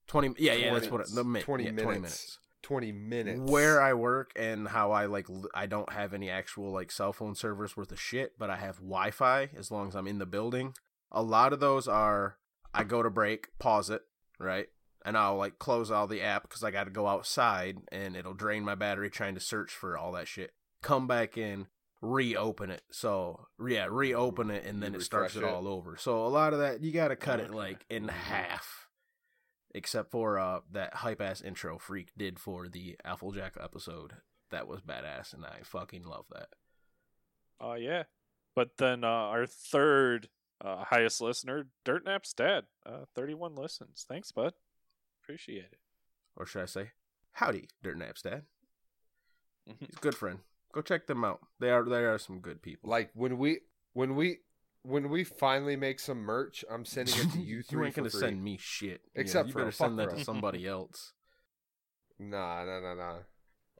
Twenty. Yeah, yeah, that's what it, the minute. 20 yeah, minutes. Twenty minutes. 20 minutes. Where I work and how I like, l- I don't have any actual like cell phone servers worth of shit, but I have Wi-Fi as long as I'm in the building. A lot of those are I go to break, pause it, right, and I'll like close all the app because I got to go outside and it'll drain my battery trying to search for all that shit. Come back in, reopen it. So yeah, reopen it and then You it starts it it. all over. So a lot of that you got to cut it like in mm-hmm. half except for uh that hype ass intro freak did for the Applejack episode. That was badass, and I fucking love that. Oh yeah. But then uh, our third uh, highest listener, Dirt Nap's dad, uh, 31 listens. Thanks, bud. Appreciate it. Or should I say, howdy, Dirt Naps Dad. Mhm. He's a good friend. Go check them out. They are they are some good people. like when we when we when we finally make some merch, I'm sending it to you three. you three ain't for gonna free. send me shit. Yeah, Except you for better fuck send that bro. to somebody else. Nah, nah, nah, nah.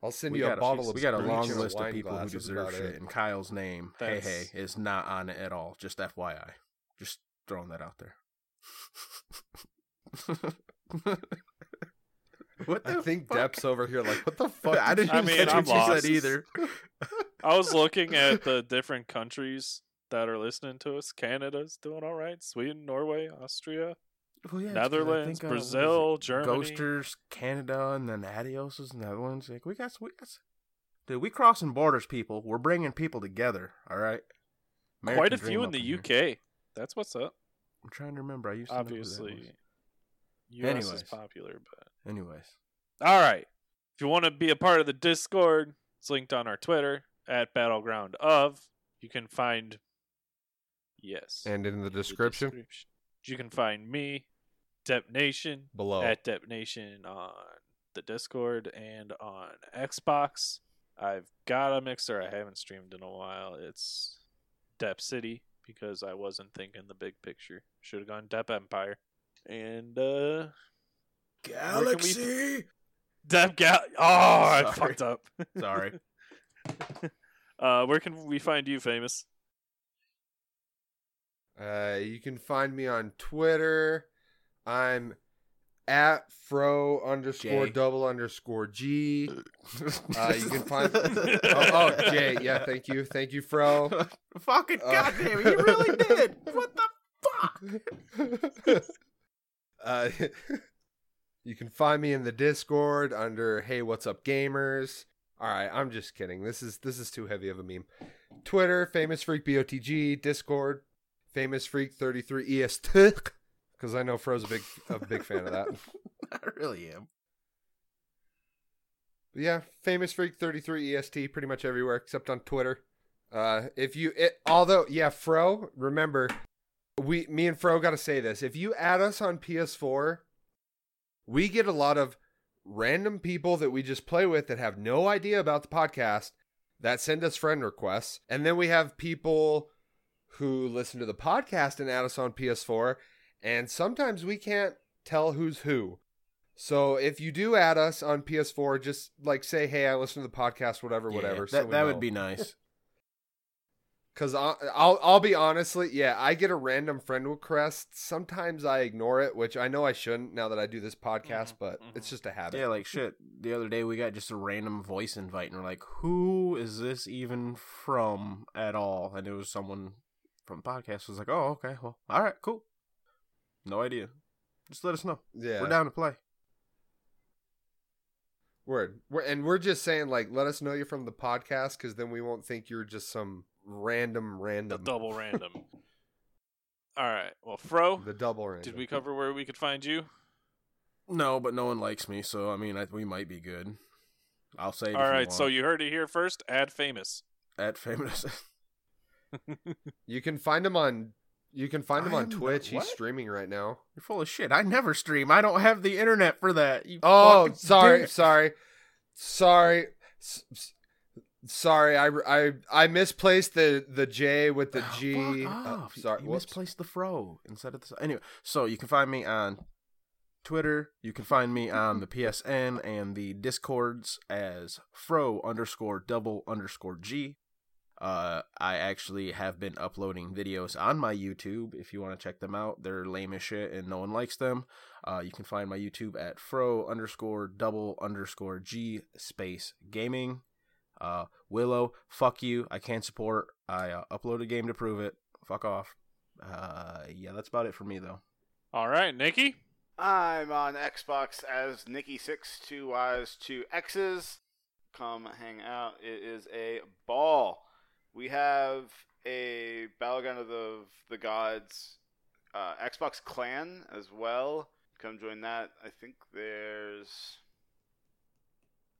I'll send we you got a bottle of we got a long and list of people who deserve shit, it. and Kyle's name, hey That's- hey, is not on it at all. Just FYI, just throwing that out there. what I think fuck? Depp's over here like, what the fuck? I did didn't you I mean, catch? I'm what you lost. said either. I was looking at the different countries that are listening to us. Canada's doing all right. Sweden, Norway, Austria, Well, yeah, it's 'cause I Netherlands, think, uh, what is it? Brazil, Germany. Ghosters, Canada, and then Adios is Netherlands. Like we got, we got, dude, we crossing borders, people. We're bringing people together. All right. Quite a few in the here. UK. That's what's up. I'm trying to remember. I used to know who that Obviously. US is popular, but Anyways, All right. If you want to be a part of the Discord, it's linked on our Twitter at Battleground of. You can find yes And in the the description You can find me, Dep Nation, below. at Dep Nation on the Discord and on Xbox. I've got a mixer I haven't streamed in a while. It's Dep City because I wasn't thinking the big picture. Should have gone Dep Empire. And uh Galaxy. Dep Gal Oh, I fucked up. Sorry. Uh, where can we find you, famous? Uh, you can find me on Twitter. I'm at fro underscore Jay. double underscore g. Uh, you can find. oh, oh, Jay. Yeah, thank you, thank you, fro. Fucking Uh, goddamn it! You really did. What the fuck? uh, you can find me in the Discord under Hey What's Up Gamers. All right, I'm just kidding. This is this is too heavy of a meme. Twitter, famous freak botg. Discord, famous freak 33 est. Because I know Fro's a big a big fan of that. I really am. But yeah, famous freak 33 est pretty much everywhere except on Twitter. Uh, if you it, although yeah, Fro, remember we me and Fro got to say this. If you add us on PS4, we get a lot of random people that we just play with that have no idea about the podcast that send us friend requests, and then we have people who listen to the podcast and add us on PS4, and sometimes we can't tell who's who. So if you do add us on PS4, just like say, "Hey, I listen to the podcast," whatever, Yeah, whatever. That that would be nice. Because I'll, I'll I'll be honestly, yeah, I get a random friend request. Sometimes I ignore it, which I know I shouldn't now that I do this podcast, Mhm, but mhm. it's just a habit. Yeah, like shit. The other day we got just a random voice invite, and we're like, "Who is this even from at all?" And it was someone from the podcast. Was like, "Oh, okay, well, all right, cool. No idea. Just let us know. yeah. We're down to play." Word. We're, and we're just saying, like, let us know you're from the podcast, because then we won't think you're just some random, The random. double random. All right. Well, Fro, The double random. did we cover where we could find you? No, but no one likes me, so I mean, I, we might be good. I'll say. It All if you right. So you heard it here first. Add famous. at famous. You can find him on. You can find him I on am not- Twitch. He's streaming right now. You're full of shit. I never stream. I don't have the internet for that. You Oh, sorry, sorry, sorry, sorry. I, I I misplaced the the J with the Oh, G. Uh, off. sorry, You whoops. misplaced the fro instead of the. Anyway, so you can find me on Twitter. You can find me on the PSN and the Discords as fro underscore double underscore G. Uh, I actually have been uploading videos on my YouTube. If you want to check them out, they're lame as shit and no one likes them. Uh, you can find my YouTube at fro underscore double underscore G space gaming. Uh, Willow, fuck you. I can't support. I uh, upload a game to prove it. Fuck off. Uh, yeah, that's about it for me though. All right, Nikki. I'm on Xbox as Nikki6, two Y's, two X's. Come hang out. It is a ball. We have a Battleground of the, the Gods uh, Xbox clan as well. Come join that. I think there's,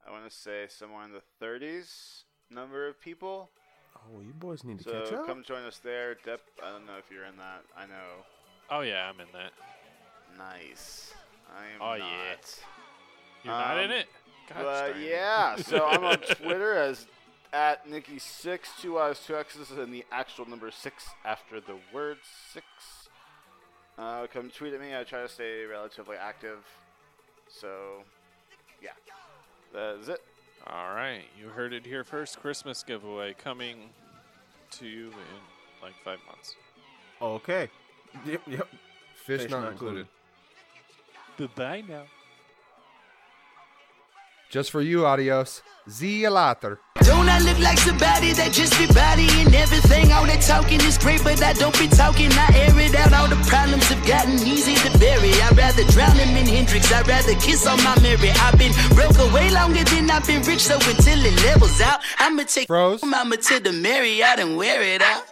I want to say, somewhere in the 30s number of people. Oh, you boys need to catch So up. come join us there. Dep, I don't know if you're in that. I know. Oh yeah, I'm in that. Nice. I am Oh, not. yeah. You're not in Um, it. God But it. yeah, so I'm on Twitter as at Nikki6, two I's, two X's, and the actual number six after the word six. Uh, come tweet at me. I try to stay relatively active. So, yeah, that is it. All right, you heard it here first. Christmas giveaway coming to you in like five months. Okay. Yep, yep. Fish, Fish not, not included. included. Bye bye now. Just for you, adios. See you later. Don't I look like somebody that just be bodying everything? All that talking is great, but I don't be talking. I air it out. All the problems have gotten easy to bury. I'd rather drown him in Hendrix. I'd rather kiss on my Mary. I've been broke away longer than I've been rich, so until it levels out, I'ma take Froze. mama to the Marriott and wear it out.